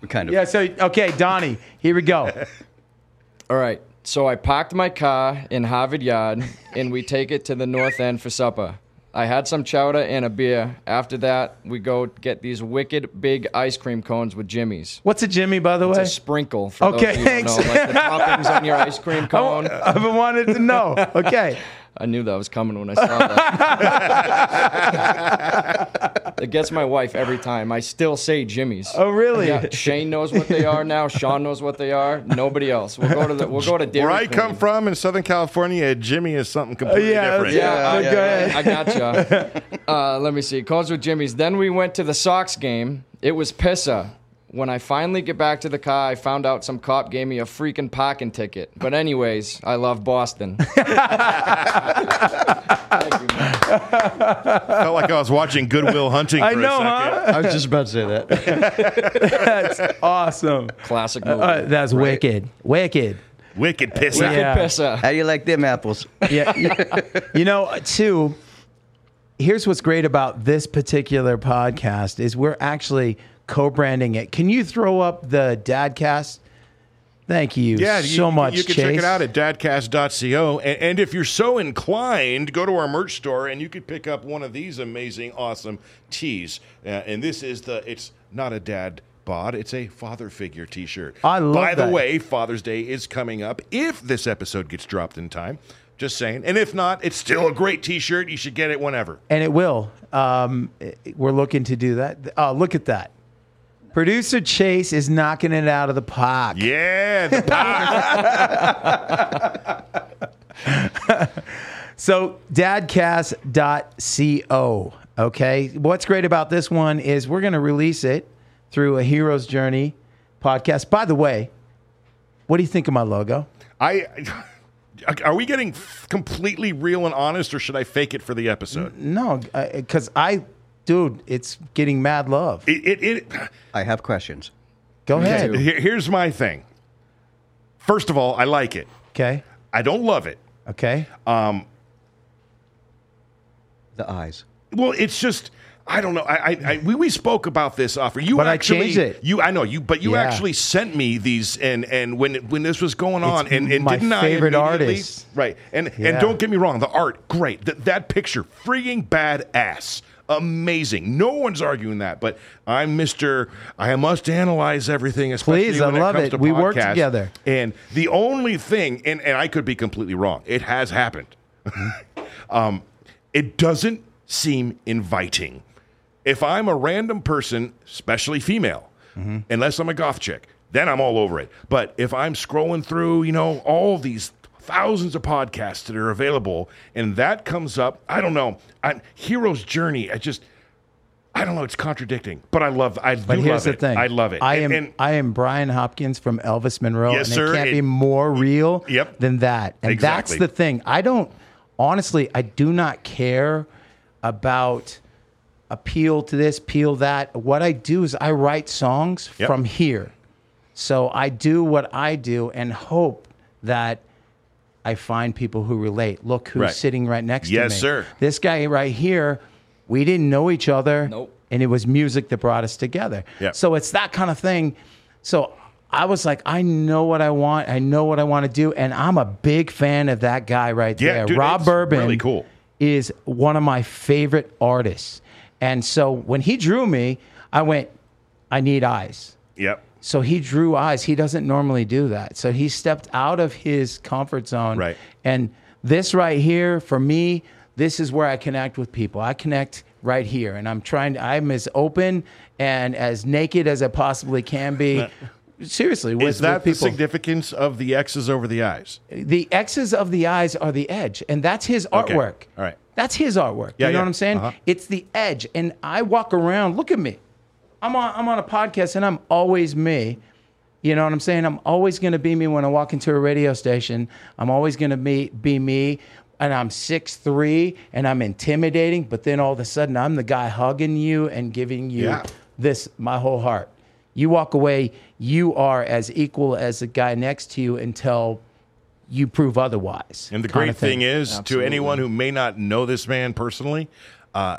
Speaker 3: We kind of.
Speaker 1: Yeah. So okay, Donnie. Here we go. *laughs*
Speaker 5: all right. So I parked my car in Harvard Yard and we take it to the north end for supper. I had some chowder and a beer. After that, we go get these wicked big ice cream cones with Jimmy's.
Speaker 1: What's a Jimmy, by the way?
Speaker 5: It's
Speaker 1: way?
Speaker 5: a sprinkle. For
Speaker 1: Okay,
Speaker 5: those of you who
Speaker 1: thanks.
Speaker 5: know, like the toppings on your ice cream *laughs* cone.
Speaker 1: I've been wanted to know. *laughs* Okay.
Speaker 5: I knew that was coming when I saw that. *laughs* it gets my wife every time. I still say Jimmy's.
Speaker 1: Oh, really?
Speaker 5: Yeah, Shane knows what they are now. Sean knows what they are. Nobody else. We'll go to the. We'll go to Dairy
Speaker 2: Where I
Speaker 5: Queen.
Speaker 2: come from in Southern California, Jimmy is something completely
Speaker 1: yeah,
Speaker 2: different.
Speaker 1: yeah.
Speaker 5: Yeah,
Speaker 1: go ahead.
Speaker 5: I gotcha. *laughs* Uh, let me see. Calls with Jimmy's. Then we went to the Sox game. It was Pissa. When I finally get back to the car, I found out some cop gave me a freaking parking ticket. But anyways, I love Boston. Thank you, man.
Speaker 2: Felt like I was watching Good Will Hunting for
Speaker 1: I know,
Speaker 2: a second.
Speaker 1: huh?
Speaker 3: I was just about to say that. *laughs*
Speaker 1: That's awesome.
Speaker 5: Classic movie.
Speaker 1: Uh, that's wicked. Wicked.
Speaker 2: Wicked piss
Speaker 5: Wicked
Speaker 1: yeah.
Speaker 5: Pissa.
Speaker 3: How do you like them apples?
Speaker 1: Yeah. you, you know, too, here's what's great about this particular podcast is we're actually co-branding it. Can you throw up the Dadcast? Thank you
Speaker 2: Yeah,
Speaker 1: so
Speaker 2: you,
Speaker 1: much,
Speaker 2: You can
Speaker 1: Chase.
Speaker 2: check it out at dadcast.co. And, and if you're so inclined, go to our merch store and you could pick up one of these amazing, awesome tees. Uh, and this is the, it's not a dad bod, it's a father figure t shirt.
Speaker 1: I love
Speaker 2: By the way, Father's Day is coming up if this episode gets dropped in time. Just saying. And if not, it's still a great t shirt. You should get it whenever.
Speaker 1: and it will. Um, we're looking to do that. Oh, look at that. Producer Chase is knocking it out of the park.
Speaker 2: Yeah, the pot. *laughs*
Speaker 1: So, dadcast.co. Okay. What's great about this one is we're going to release it through a Hero's Journey podcast. By the way, what do you think of my logo?
Speaker 2: I. *laughs* Are we getting completely real and honest, or should I fake it for the episode?
Speaker 1: No, uh, because I, dude, it's getting mad love.
Speaker 2: It, it, it,
Speaker 3: I have questions.
Speaker 1: Go ahead.
Speaker 2: Here- here's my thing. First of all, I like it.
Speaker 1: Okay.
Speaker 2: I don't love it.
Speaker 1: Okay.
Speaker 3: Um, The eyes.
Speaker 2: Well, it's just I don't know. I, I, I we, we spoke about this offer. You
Speaker 1: But I
Speaker 2: actually
Speaker 1: changed it.
Speaker 2: You I know you, but you
Speaker 1: Yeah.
Speaker 2: actually sent me these and and when when this was going on
Speaker 1: It's
Speaker 2: and, and
Speaker 1: my
Speaker 2: didn't
Speaker 1: favorite
Speaker 2: I immediately-
Speaker 1: artist.
Speaker 2: right? And and don't get me wrong, the art great. That that picture freaking badass. Amazing. No one's arguing that, but I'm Mr. I must analyze everything, especially
Speaker 1: Please, I
Speaker 2: when
Speaker 1: love
Speaker 2: it comes
Speaker 1: it.
Speaker 2: to
Speaker 1: We work together.
Speaker 2: And the only thing, and, and I could be completely wrong, it has happened. *laughs* um, it doesn't seem inviting. If I'm a random person, especially female,
Speaker 1: Mm-hmm.
Speaker 2: unless I'm a goth chick, then I'm all over it. But if I'm scrolling through, you know, all these thousands of podcasts that are available, and that comes up, I don't know. I, Hero's Journey, I just, I don't know. It's contradicting, but I love. I
Speaker 1: But
Speaker 2: do
Speaker 1: here's
Speaker 2: love
Speaker 1: the
Speaker 2: it.
Speaker 1: thing.
Speaker 2: I love it.
Speaker 1: I
Speaker 2: And-
Speaker 1: am
Speaker 2: and-
Speaker 1: I am Brian Hopkins from Elvis Monroe,
Speaker 2: Yes,
Speaker 1: and
Speaker 2: sir.
Speaker 1: it can't
Speaker 2: It-
Speaker 1: be more real
Speaker 2: Yep.
Speaker 1: than that. And
Speaker 2: Exactly.
Speaker 1: that's the thing. I don't honestly. I do not care about appeal to this, appeal that. What I do is I write songs
Speaker 2: Yep.
Speaker 1: from here. So I do what I do and hope that I find people who relate. Look who's
Speaker 2: Right.
Speaker 1: sitting right next to me.
Speaker 2: Yes, sir.
Speaker 1: This guy right here, we didn't know each other.
Speaker 5: Nope.
Speaker 1: And it was music that brought us together.
Speaker 2: Yep.
Speaker 1: So it's that kind of thing. So I was like, I know what I want. I know what I want to do. And I'm a big fan of that guy right
Speaker 2: Yeah,
Speaker 1: there.
Speaker 2: dude,
Speaker 1: Rob Bourbon
Speaker 2: really cool.
Speaker 1: is one of my favorite artists. And so when he drew me, I went, I need eyes.
Speaker 2: Yep.
Speaker 1: So he drew eyes. He doesn't normally do that. So he stepped out of his comfort zone.
Speaker 2: Right.
Speaker 1: And this right here, for me, this is where I connect with people. I connect right here. And I'm trying, to, I'm as open and as naked as I possibly can be. Seriously, with,
Speaker 2: Is that
Speaker 1: with
Speaker 2: the significance of the X's over the eyes?
Speaker 1: the X's of the eyes are the edge, and that's his
Speaker 2: Okay.
Speaker 1: artwork.
Speaker 2: All right.
Speaker 1: That's his artwork.
Speaker 2: Yeah,
Speaker 1: you know
Speaker 2: yeah.
Speaker 1: what I'm saying?
Speaker 2: Uh-huh.
Speaker 1: It's the edge, and I walk around. Look at me. I'm on. I'm on a podcast, and I'm always me. You know what I'm saying? I'm always going to be me when I walk into a radio station. I'm always going to be be me, and I'm six three, and I'm intimidating. But then all of a sudden, I'm the guy hugging you and giving you
Speaker 2: Yeah.
Speaker 1: this my whole heart. You walk away, you are as equal as the guy next to you until you prove otherwise.
Speaker 2: And the great
Speaker 1: thing.
Speaker 2: thing is, to anyone who may not know this man personally, uh,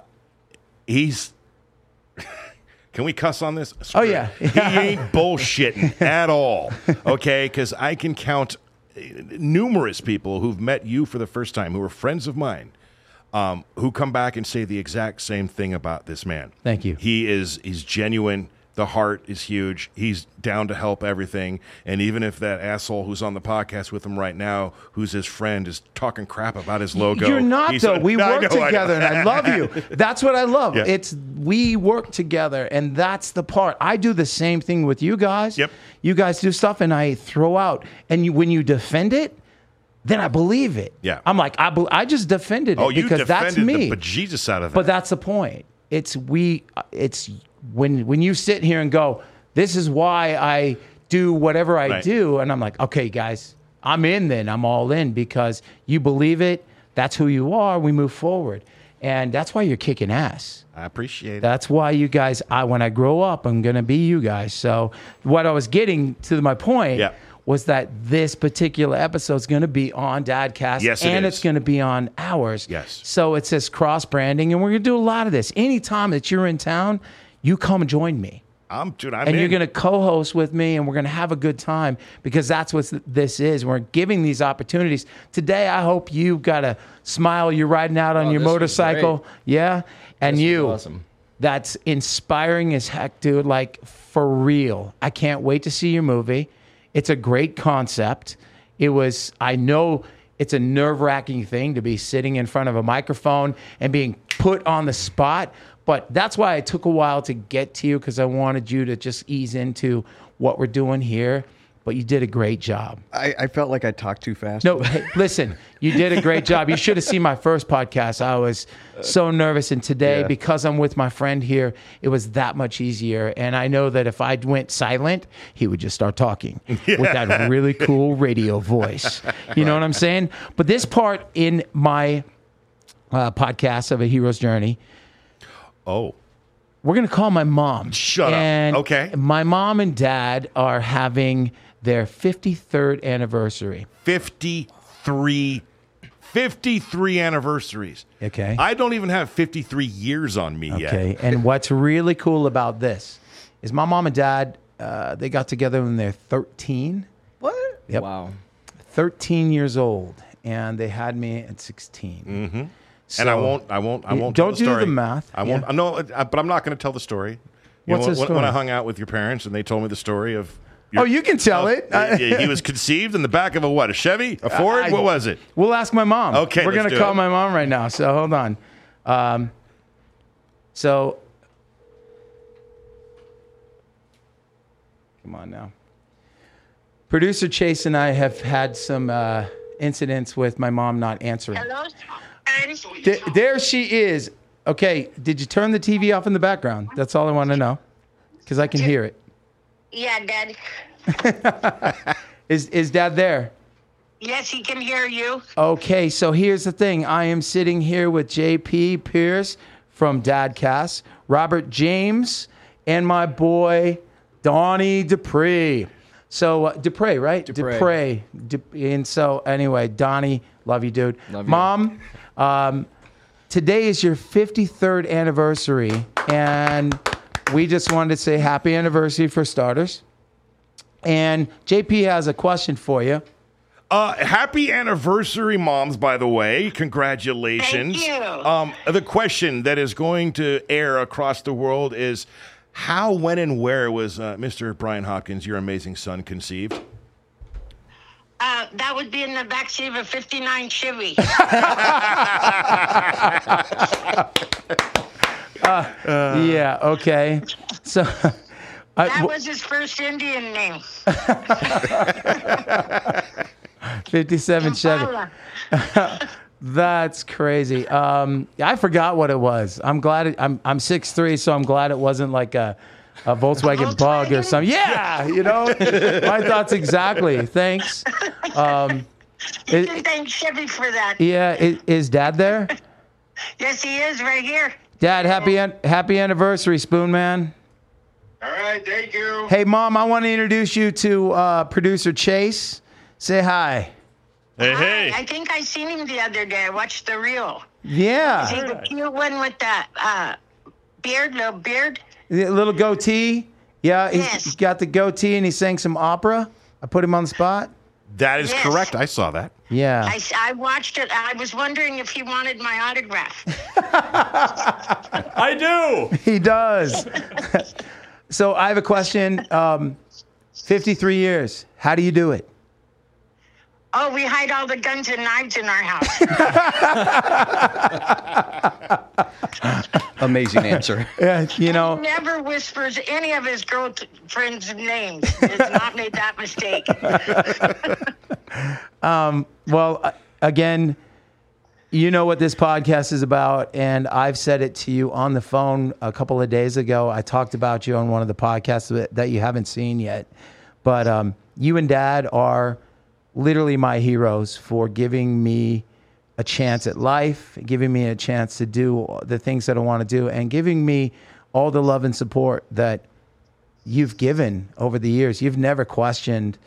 Speaker 2: he's. Can we cuss on this? Screw
Speaker 1: Oh, yeah.
Speaker 2: it. he ain't bullshitting at all. Okay, because I can count uh, numerous people who've met you for the first time, who are friends of mine, um, who come back and say the exact same thing about this man.
Speaker 1: Thank you.
Speaker 2: He is he's genuine. The heart is huge. He's down to help everything. And even if that asshole who's on the podcast with him right now, who's his friend, is talking crap about his logo,
Speaker 1: You're not though. We *laughs*
Speaker 2: I
Speaker 1: work
Speaker 2: know,
Speaker 1: together,
Speaker 2: know.
Speaker 1: and I love you. *laughs* That's what I love.
Speaker 2: Yeah.
Speaker 1: It's we work together, and that's the part. I do the same thing with you guys.
Speaker 2: Yep.
Speaker 1: You guys do stuff, and I throw out, and you, when you defend it, then I believe it.
Speaker 2: Yeah.
Speaker 1: I'm like, I, be, I just defended it
Speaker 2: Oh, you
Speaker 1: because that's
Speaker 2: defended
Speaker 1: me.
Speaker 2: the bejesus out of it.
Speaker 1: But that's the point. It's we. Uh, it's when when you sit here and go, this is why I do whatever I
Speaker 2: Right.
Speaker 1: do, and I'm like, okay, guys, I'm in. Then I'm all in because you believe it. That's who you are. We move forward, and that's why you're kicking ass.
Speaker 2: I appreciate it.
Speaker 1: That's why you guys. I when I grow up, I'm gonna be you guys. So what I was getting to my point
Speaker 2: Yeah.
Speaker 1: was that this particular episode is gonna be on Dadcast,
Speaker 2: Yes, it
Speaker 1: and
Speaker 2: is.
Speaker 1: it's gonna be on ours.
Speaker 2: Yes.
Speaker 1: So it's this cross branding, and we're gonna do a lot of this. Anytime that you're in town, you come join me.
Speaker 2: I'm dude. I'm
Speaker 1: and you're going to co-host with me and we're going to have a good time because that's what this is. We're giving these opportunities. Today i hope you got a smile. You're riding out on
Speaker 5: Oh,
Speaker 1: your motorcycle. yeah? And
Speaker 5: This was
Speaker 1: you
Speaker 5: awesome.
Speaker 1: that's inspiring as heck dude. Like for real. I can't wait to see your movie. It's a great concept. It was i know it's a nerve-wracking thing to be sitting in front of a microphone and being put on the spot but that's why I took a while to get to you because i wanted you to just ease into what we're doing here but you did a great job
Speaker 3: I, I felt like I talked too fast.
Speaker 1: no, hey, listen, you did a great job. You should have seen my first podcast. I was so nervous. And today,
Speaker 3: Yeah.
Speaker 1: because I'm with my friend here, it was that much easier. And I know that if I went silent, he would just start talking *laughs* with that really cool radio voice. You know what I'm saying? But this part in my uh, podcast of A Hero's Journey,
Speaker 2: oh,
Speaker 1: we're going to call my mom.
Speaker 2: Shut up. Okay.
Speaker 1: My mom and dad are having their 53rd anniversary.
Speaker 2: 53, 53 anniversaries.
Speaker 1: Okay.
Speaker 2: I don't even have 53 years on me yet.
Speaker 1: Okay. and what's really cool about this is my mom and dad, uh, they got together when they're 13.
Speaker 3: What?
Speaker 1: Yep.
Speaker 5: Wow.
Speaker 1: 13 years old. And they had me at 16. Mm-hmm.
Speaker 2: And I won't. I won't. I won't.
Speaker 1: don't
Speaker 2: tell the
Speaker 1: do the math.
Speaker 2: I won't.
Speaker 1: Yeah.
Speaker 2: No, uh, but I'm not going to tell the story. You
Speaker 1: What's
Speaker 2: know,
Speaker 1: the
Speaker 2: when, when? I hung out with your parents and they told me the story of.
Speaker 1: Oh, you can tell it.
Speaker 2: Yeah, *laughs* yeah, he was conceived in the back of a what? A Chevy? A Ford?
Speaker 1: I-
Speaker 2: what was it?
Speaker 1: We'll ask my mom.
Speaker 2: Okay,
Speaker 1: We're
Speaker 2: let's
Speaker 1: going to
Speaker 2: do
Speaker 1: call
Speaker 2: it.
Speaker 1: my mom right now. So hold on. Um, so, come on now. Producer Chase and I have had some uh, incidents with my mom not answering.
Speaker 6: Hello?
Speaker 1: Th- there she is. Okay, did you turn the TV off in the background? That's all I want to know, because I can hear it.
Speaker 6: Yeah, Dad. *laughs*
Speaker 1: Is is Dad there?
Speaker 6: Yes, he can hear you.
Speaker 1: Okay, so here's the thing. I am sitting here with JP Pierce from Dadcast, Robert James, and my boy Donnie Dupree. So uh, Dupree, right?
Speaker 5: Dupree.
Speaker 1: Dupree. and so anyway, Donnie, love you, dude.
Speaker 5: Love you.
Speaker 1: Mom, um, today is your 53rd anniversary, and we just wanted to say happy anniversary for starters. And JP has a question for you.
Speaker 2: Uh, happy anniversary, moms! By the way, congratulations.
Speaker 6: Thank you.
Speaker 2: Um, the question that is going to air across the world is: How, when, and where was uh, Mr. Brian Hopkins, your amazing son, conceived?
Speaker 6: Uh, that would be in the backseat of a 59 Chevy. *laughs* *laughs*
Speaker 1: yeah, okay. So, *laughs* I,
Speaker 6: That was his first Indian name.
Speaker 1: 57 Chevy. That's crazy. Um, I forgot what it was. I'm glad it, I'm I'm 6'3", so I'm glad it wasn't like a, a Volkswagen, Bug or something. Yeah, you know, my thoughts exactly. Thanks. Um,
Speaker 6: You
Speaker 1: It-
Speaker 6: can thank Chevy for that.
Speaker 1: yeah, is, is Dad there? *laughs*
Speaker 6: Yes, he is right here.
Speaker 1: Dad, happy an- happy anniversary, Spoon Man.
Speaker 7: All right, thank you.
Speaker 1: Hey, Mom, I want to introduce you to uh, producer Chase. Say hi.
Speaker 4: Hey,
Speaker 6: Hi,
Speaker 4: hey.
Speaker 6: I think I seen him the other day. I watched the reel.
Speaker 1: Yeah,
Speaker 6: Is he the cute one with that uh, beard, little beard?
Speaker 1: The little goatee. Yeah, he's,
Speaker 6: Yes.
Speaker 1: he's got the goatee and he sang some opera. I put him on the spot.
Speaker 2: That is
Speaker 6: Yes.
Speaker 2: correct. I saw that.
Speaker 1: Yeah.
Speaker 6: I watched it. I was wondering if he wanted my autograph. *laughs*
Speaker 4: I do.
Speaker 1: He does. *laughs* So I have a question. Um, 53 years. How do you do it?
Speaker 6: Oh, we hide all the guns and knives in our house. *laughs*
Speaker 3: Amazing answer. *laughs*
Speaker 1: Yeah, you know,
Speaker 6: Never whispers any of his girlfriends' names. Has *laughs* not made that mistake. *laughs*
Speaker 1: well, uh, again, you know what this podcast is about, and I've said it to you on the phone a couple of days ago. I talked about you on one of the podcasts that- that you haven't seen yet, but um, you and Dad are literally my heroes for giving me a chance at life, giving me a chance to do the things that I want to do, and giving me all the love and support that you've given over the years. You've never questioned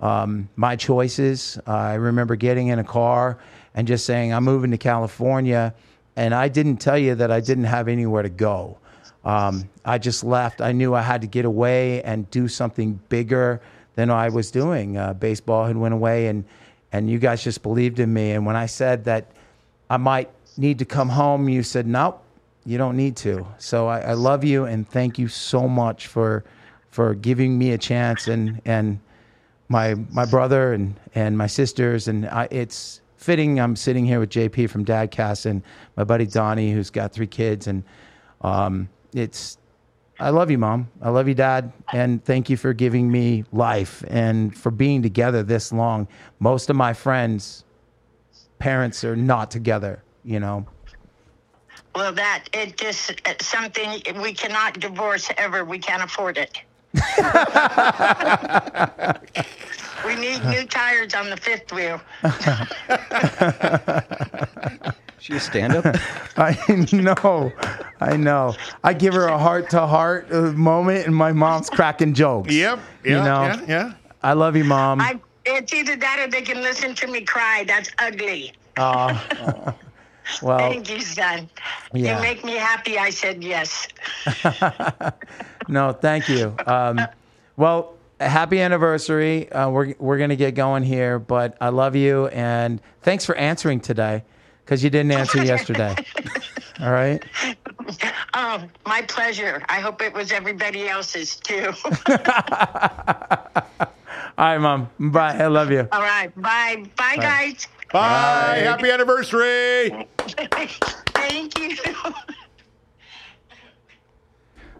Speaker 1: um, my choices. Uh, I remember getting in a car and just saying, I'm moving to California. And I didn't tell you that I didn't have anywhere to go. Um, I just left. I knew I had to get away and do something bigger than I was doing. Uh, baseball had went away, and and you guys just believed in me. And when I said that I might need to come home, you said, nope, you don't need to. So I, I love you and thank you so much for for giving me a chance and and my my brother and and my sisters and I, it's fitting I'm sitting here with JP from Dadcast and my buddy Donnie who's got three kids and um, it's I love you, mom. I love you, dad, and thank you for giving me life and for being together this long. Most of my friends' parents are not together, you know.
Speaker 6: Well, that it just it's something we cannot divorce ever. We can't afford it. *laughs* we need new tires on the fifth wheel. *laughs*
Speaker 3: She a stand up? *laughs*
Speaker 1: I know, I know. I give her a heart to heart moment, and my mom's cracking jokes.
Speaker 2: Yep.
Speaker 1: you know.
Speaker 2: yeah. Yeah.
Speaker 1: I love you, mom.
Speaker 6: I, it's either that or they can listen to me cry. That's ugly. *laughs*
Speaker 1: well,
Speaker 6: Thank you, son.
Speaker 1: yeah.
Speaker 6: You make me happy. I said yes. *laughs*
Speaker 1: no, thank you. Um, well, happy anniversary. Uh, we're we're gonna get going here, but I love you and thanks for answering today because you didn't answer *laughs* yesterday. All right.
Speaker 6: Oh, my pleasure. I hope it was everybody else's too. *laughs* *laughs*
Speaker 1: All right, mom. Bye. I love you.
Speaker 6: All right. Bye. Bye, guys.
Speaker 2: Bye. Happy anniversary.
Speaker 6: Thank you.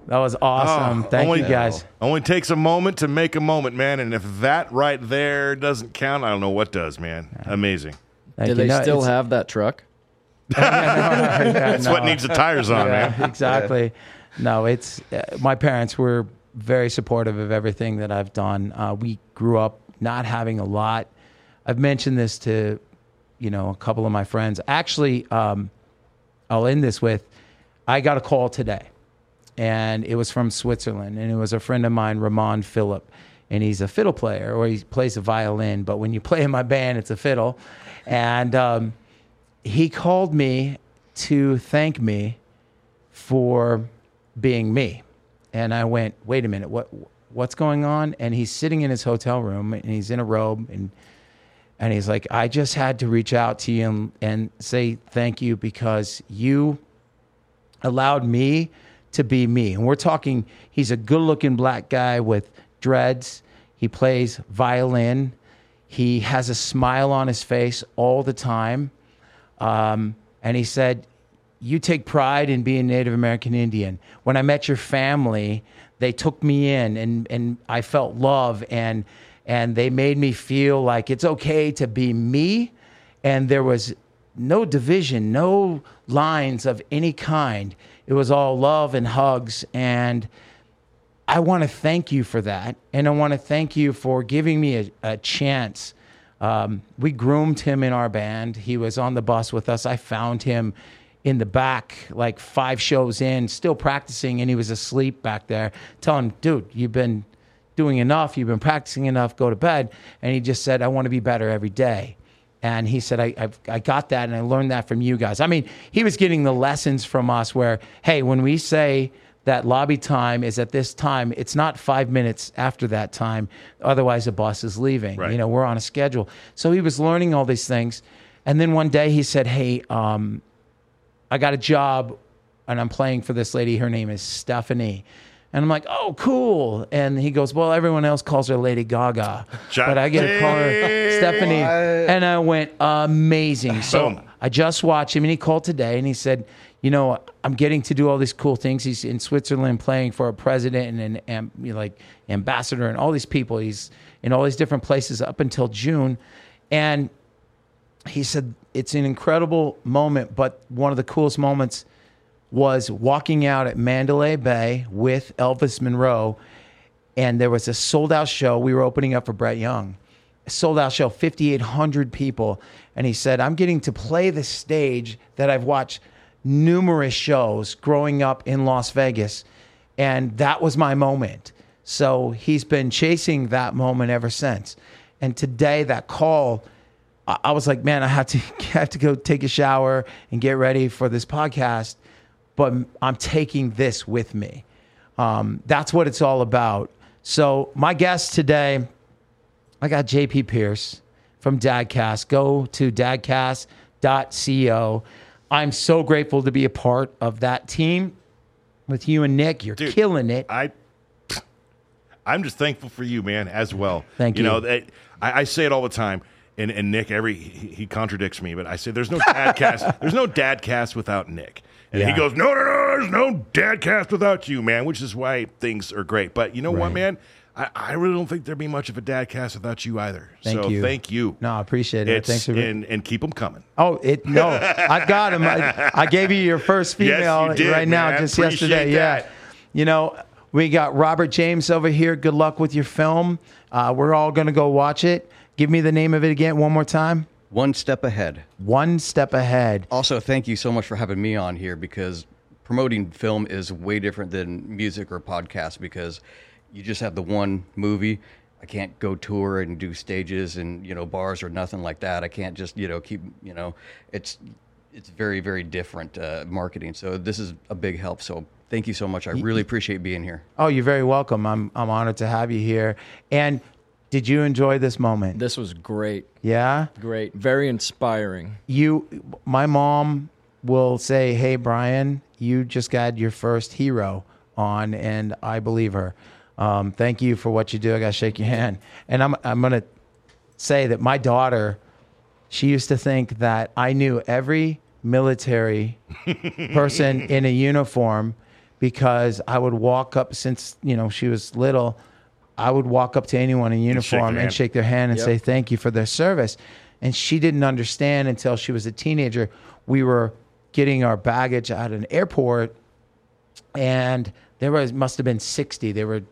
Speaker 1: That was awesome.
Speaker 2: Oh,
Speaker 1: Thank
Speaker 2: only-
Speaker 1: you guys.
Speaker 2: Only takes a moment to make a moment, man. And if that right there doesn't count, I don't know what does, man. Amazing.
Speaker 1: Thank
Speaker 5: Do
Speaker 1: you.
Speaker 5: they
Speaker 1: No,
Speaker 5: still have that truck? *laughs*
Speaker 2: That's what needs the tires on,
Speaker 1: Yeah,
Speaker 2: man. *laughs*
Speaker 1: exactly. No, it's uh, my parents were very supportive of everything that I've done. Uh, we grew up not having a lot. I've mentioned this to, you know, a couple of my friends. Actually, um, I'll end this with, I got a call today, and it was from Switzerland, and it was a friend of mine, Ramon Phillip, and he's a fiddle player, or he plays a violin. But when you play in my band, it's a fiddle, and um, he called me to thank me for being me. And I went, wait a minute, what what's going on? And he's sitting in his hotel room and he's in a robe and and he's like, I just had to reach out to you and, and say thank you because you allowed me to be me. And we're talking, he's a good looking black guy with dreads. He plays violin. He has a smile on his face all the time. Um, and he said, You take pride in being Native American Indian. When I met your family, they took me in and, and I felt love and and they made me feel like it's okay to be me. And there was no division, no lines of any kind. It was all love and hugs. And I want to thank you for that. And I want to thank you for giving me a, a chance. Um, we groomed him in our band. He was on the bus with us. I found him in the back, like five shows in, still practicing, and he was asleep back there. Tell him, dude, you've been doing enough. You've been practicing enough. Go to bed. And he just said, I want to be better every day. And he said, I, I've, I got that and I learned that from you guys. I mean, he was getting the lessons from us where, hey, when we say that lobby time is at this time, it's not five minutes after that time. Otherwise, the bus is leaving.
Speaker 2: Right.
Speaker 1: You know, we're on a schedule. So he was learning all these things. And then one day he said, hey, um, I got a job and I'm playing for this lady. Her name is Stephanie. And I'm like, oh, cool. And he goes, well, everyone else calls her Lady Gaga, but I get to call her Stephanie. And I went, amazing. So
Speaker 2: Boom.
Speaker 1: I just watched him, and he called today, and he said, you know, I'm getting to do all these cool things. He's in Switzerland playing for a president and an am, you know, like ambassador and all these people. He's in all these different places up until June, and he said it's an incredible moment, but one of the coolest moments was walking out at Mandalay Bay with Elvis Monroe, and there was a sold out show. We were opening up for Brett Young, a sold out show, 5,800 people. And he said, I'm getting to play the stage that I've watched numerous shows growing up in Las Vegas. And that was my moment. So he's been chasing that moment ever since. And today, that call, I I was like, man, I have to *laughs* have to go take a shower and get ready for this podcast, but I'm taking this with me. Um, that's what it's all about. So my guest today, I got JP Pierce from Dadcast. Go to dadcast.co. I'm so grateful to be a part of that team with you and Nick. You're
Speaker 2: Dude,
Speaker 1: killing it.
Speaker 2: I I'm just thankful for you, man, as well.
Speaker 1: Thank
Speaker 2: you.
Speaker 1: you.
Speaker 2: know, that, I, I say it all the time, and, and Nick every he, he contradicts me, but I say there's no dad *laughs* cast. There's no dad cast without Nick, and he goes, no, no, no, there's no dad cast without you, man. Which is why things are great. But you know what, man, I, I really don't think there'd be much of a dad cast without you either.
Speaker 1: Thank
Speaker 2: so
Speaker 1: you.
Speaker 2: thank you.
Speaker 1: No, I appreciate it.
Speaker 2: It's,
Speaker 1: Thanks for
Speaker 2: and and keep them coming.
Speaker 1: Oh, it no, I got him. I, I gave you your first *laughs*
Speaker 2: Yes,
Speaker 1: female
Speaker 2: you did,
Speaker 1: right now, just
Speaker 2: Appreciate
Speaker 1: yesterday. Yeah, you know, we got Robert James over here. Good luck with your film. Uh, we're all gonna go watch it. Give me the name of it again one more time.
Speaker 3: One step ahead.
Speaker 1: One step ahead.
Speaker 3: Also, thank you so much for having me on here because promoting film is way different than music or podcast because you just have the one movie. I can't go tour and do stages and you know bars or nothing like that. I can't just you know keep you know it's it's very very different uh, marketing. So this is a big help. So thank you so much. I really appreciate being here.
Speaker 1: Oh, you're very welcome. I'm I'm honored to have you here. And did you enjoy this moment?
Speaker 5: This was great.
Speaker 1: yeah.
Speaker 5: Great. Very inspiring.
Speaker 1: you my mom will say hey brian you just got your first hero on and i believe her um, thank you for what you do. I gotta shake your hand. And i'm, I'm gonna say that my daughter she used to think that i knew every military *laughs* person in a uniform because i would walk up since you know she was little i would walk up to anyone in uniform
Speaker 2: their
Speaker 1: and
Speaker 2: hand.
Speaker 1: shake their hand and
Speaker 5: Yep.
Speaker 1: say thank you for their service. And she didn't understand until she was a teenager. We were getting our baggage at an airport and there was must have been 60 they were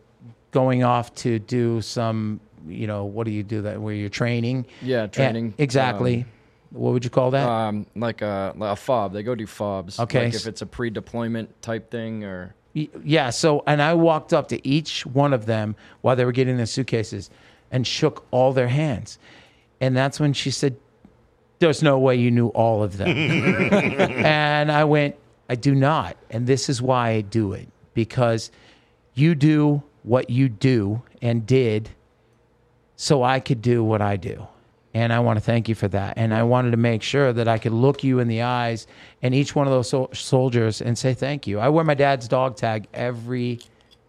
Speaker 1: going off to do some you know what do you do that where you're training
Speaker 5: Yeah,
Speaker 1: And-
Speaker 5: training,
Speaker 1: exactly what would you call that
Speaker 5: Um, like a, a fob. They go do fobs.
Speaker 1: Okay.
Speaker 5: Like if it's a pre-deployment type thing or.
Speaker 1: Yeah. So, and I walked up to each one of them while they were getting their suitcases and shook all their hands. And that's when she said, There's no way you knew all of them. *laughs* and I went, I do not. And this is why I do it because you do what you do and did so I could do what I do. And I want to thank you for that. And I wanted to make sure that I could look you in the eyes and each one of those sol- soldiers and say thank you. I wear my dad's dog tag every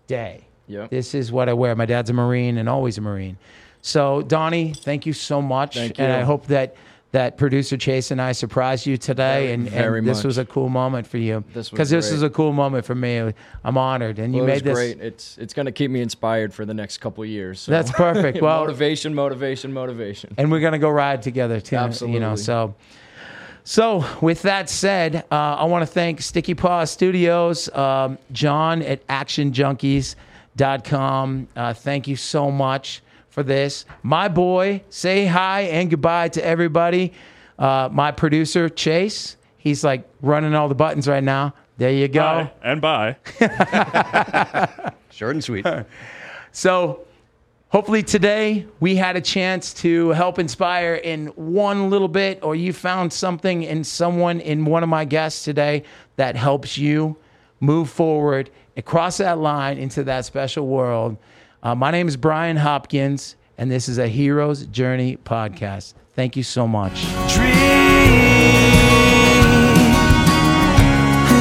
Speaker 1: day.
Speaker 5: Yep.
Speaker 1: This is what I wear. My dad's a Marine and always a Marine. So, Donnie, thank you so much.
Speaker 5: Thank
Speaker 1: And I hope that that producer Chase and I surprised you today.
Speaker 5: Very,
Speaker 1: and, and this
Speaker 5: much.
Speaker 1: was a cool moment for you.
Speaker 5: This was
Speaker 1: Because this is a cool moment for me. I'm honored. And you
Speaker 5: Well, it
Speaker 1: made
Speaker 5: was
Speaker 1: this.
Speaker 5: great. It's it's gonna keep me inspired for the next couple of years. so.
Speaker 1: That's perfect. *laughs* Well,
Speaker 5: motivation, motivation, motivation.
Speaker 1: and we're gonna go ride together too. You know, so. So, with that said, uh, I want to thank Sticky Paw Studios, um, John at ActionJunkies.com. Uh, thank you so much for this. My boy, say hi and goodbye to everybody. Uh, my producer, Chase, he's like running all the buttons right now. There you go.
Speaker 4: Bye and bye. *laughs*
Speaker 3: Short and sweet. *laughs*
Speaker 1: So, hopefully, today we had a chance to help inspire in one little bit, or you found something in someone in one of my guests today that helps you move forward across that line into that special world. Uh, my name is Brian Hopkins, and this is a Hero's Journey podcast. Thank you so much.
Speaker 8: and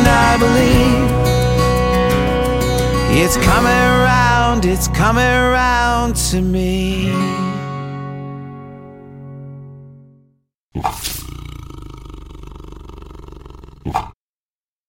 Speaker 8: I believe
Speaker 1: It's coming around, it's coming around to me.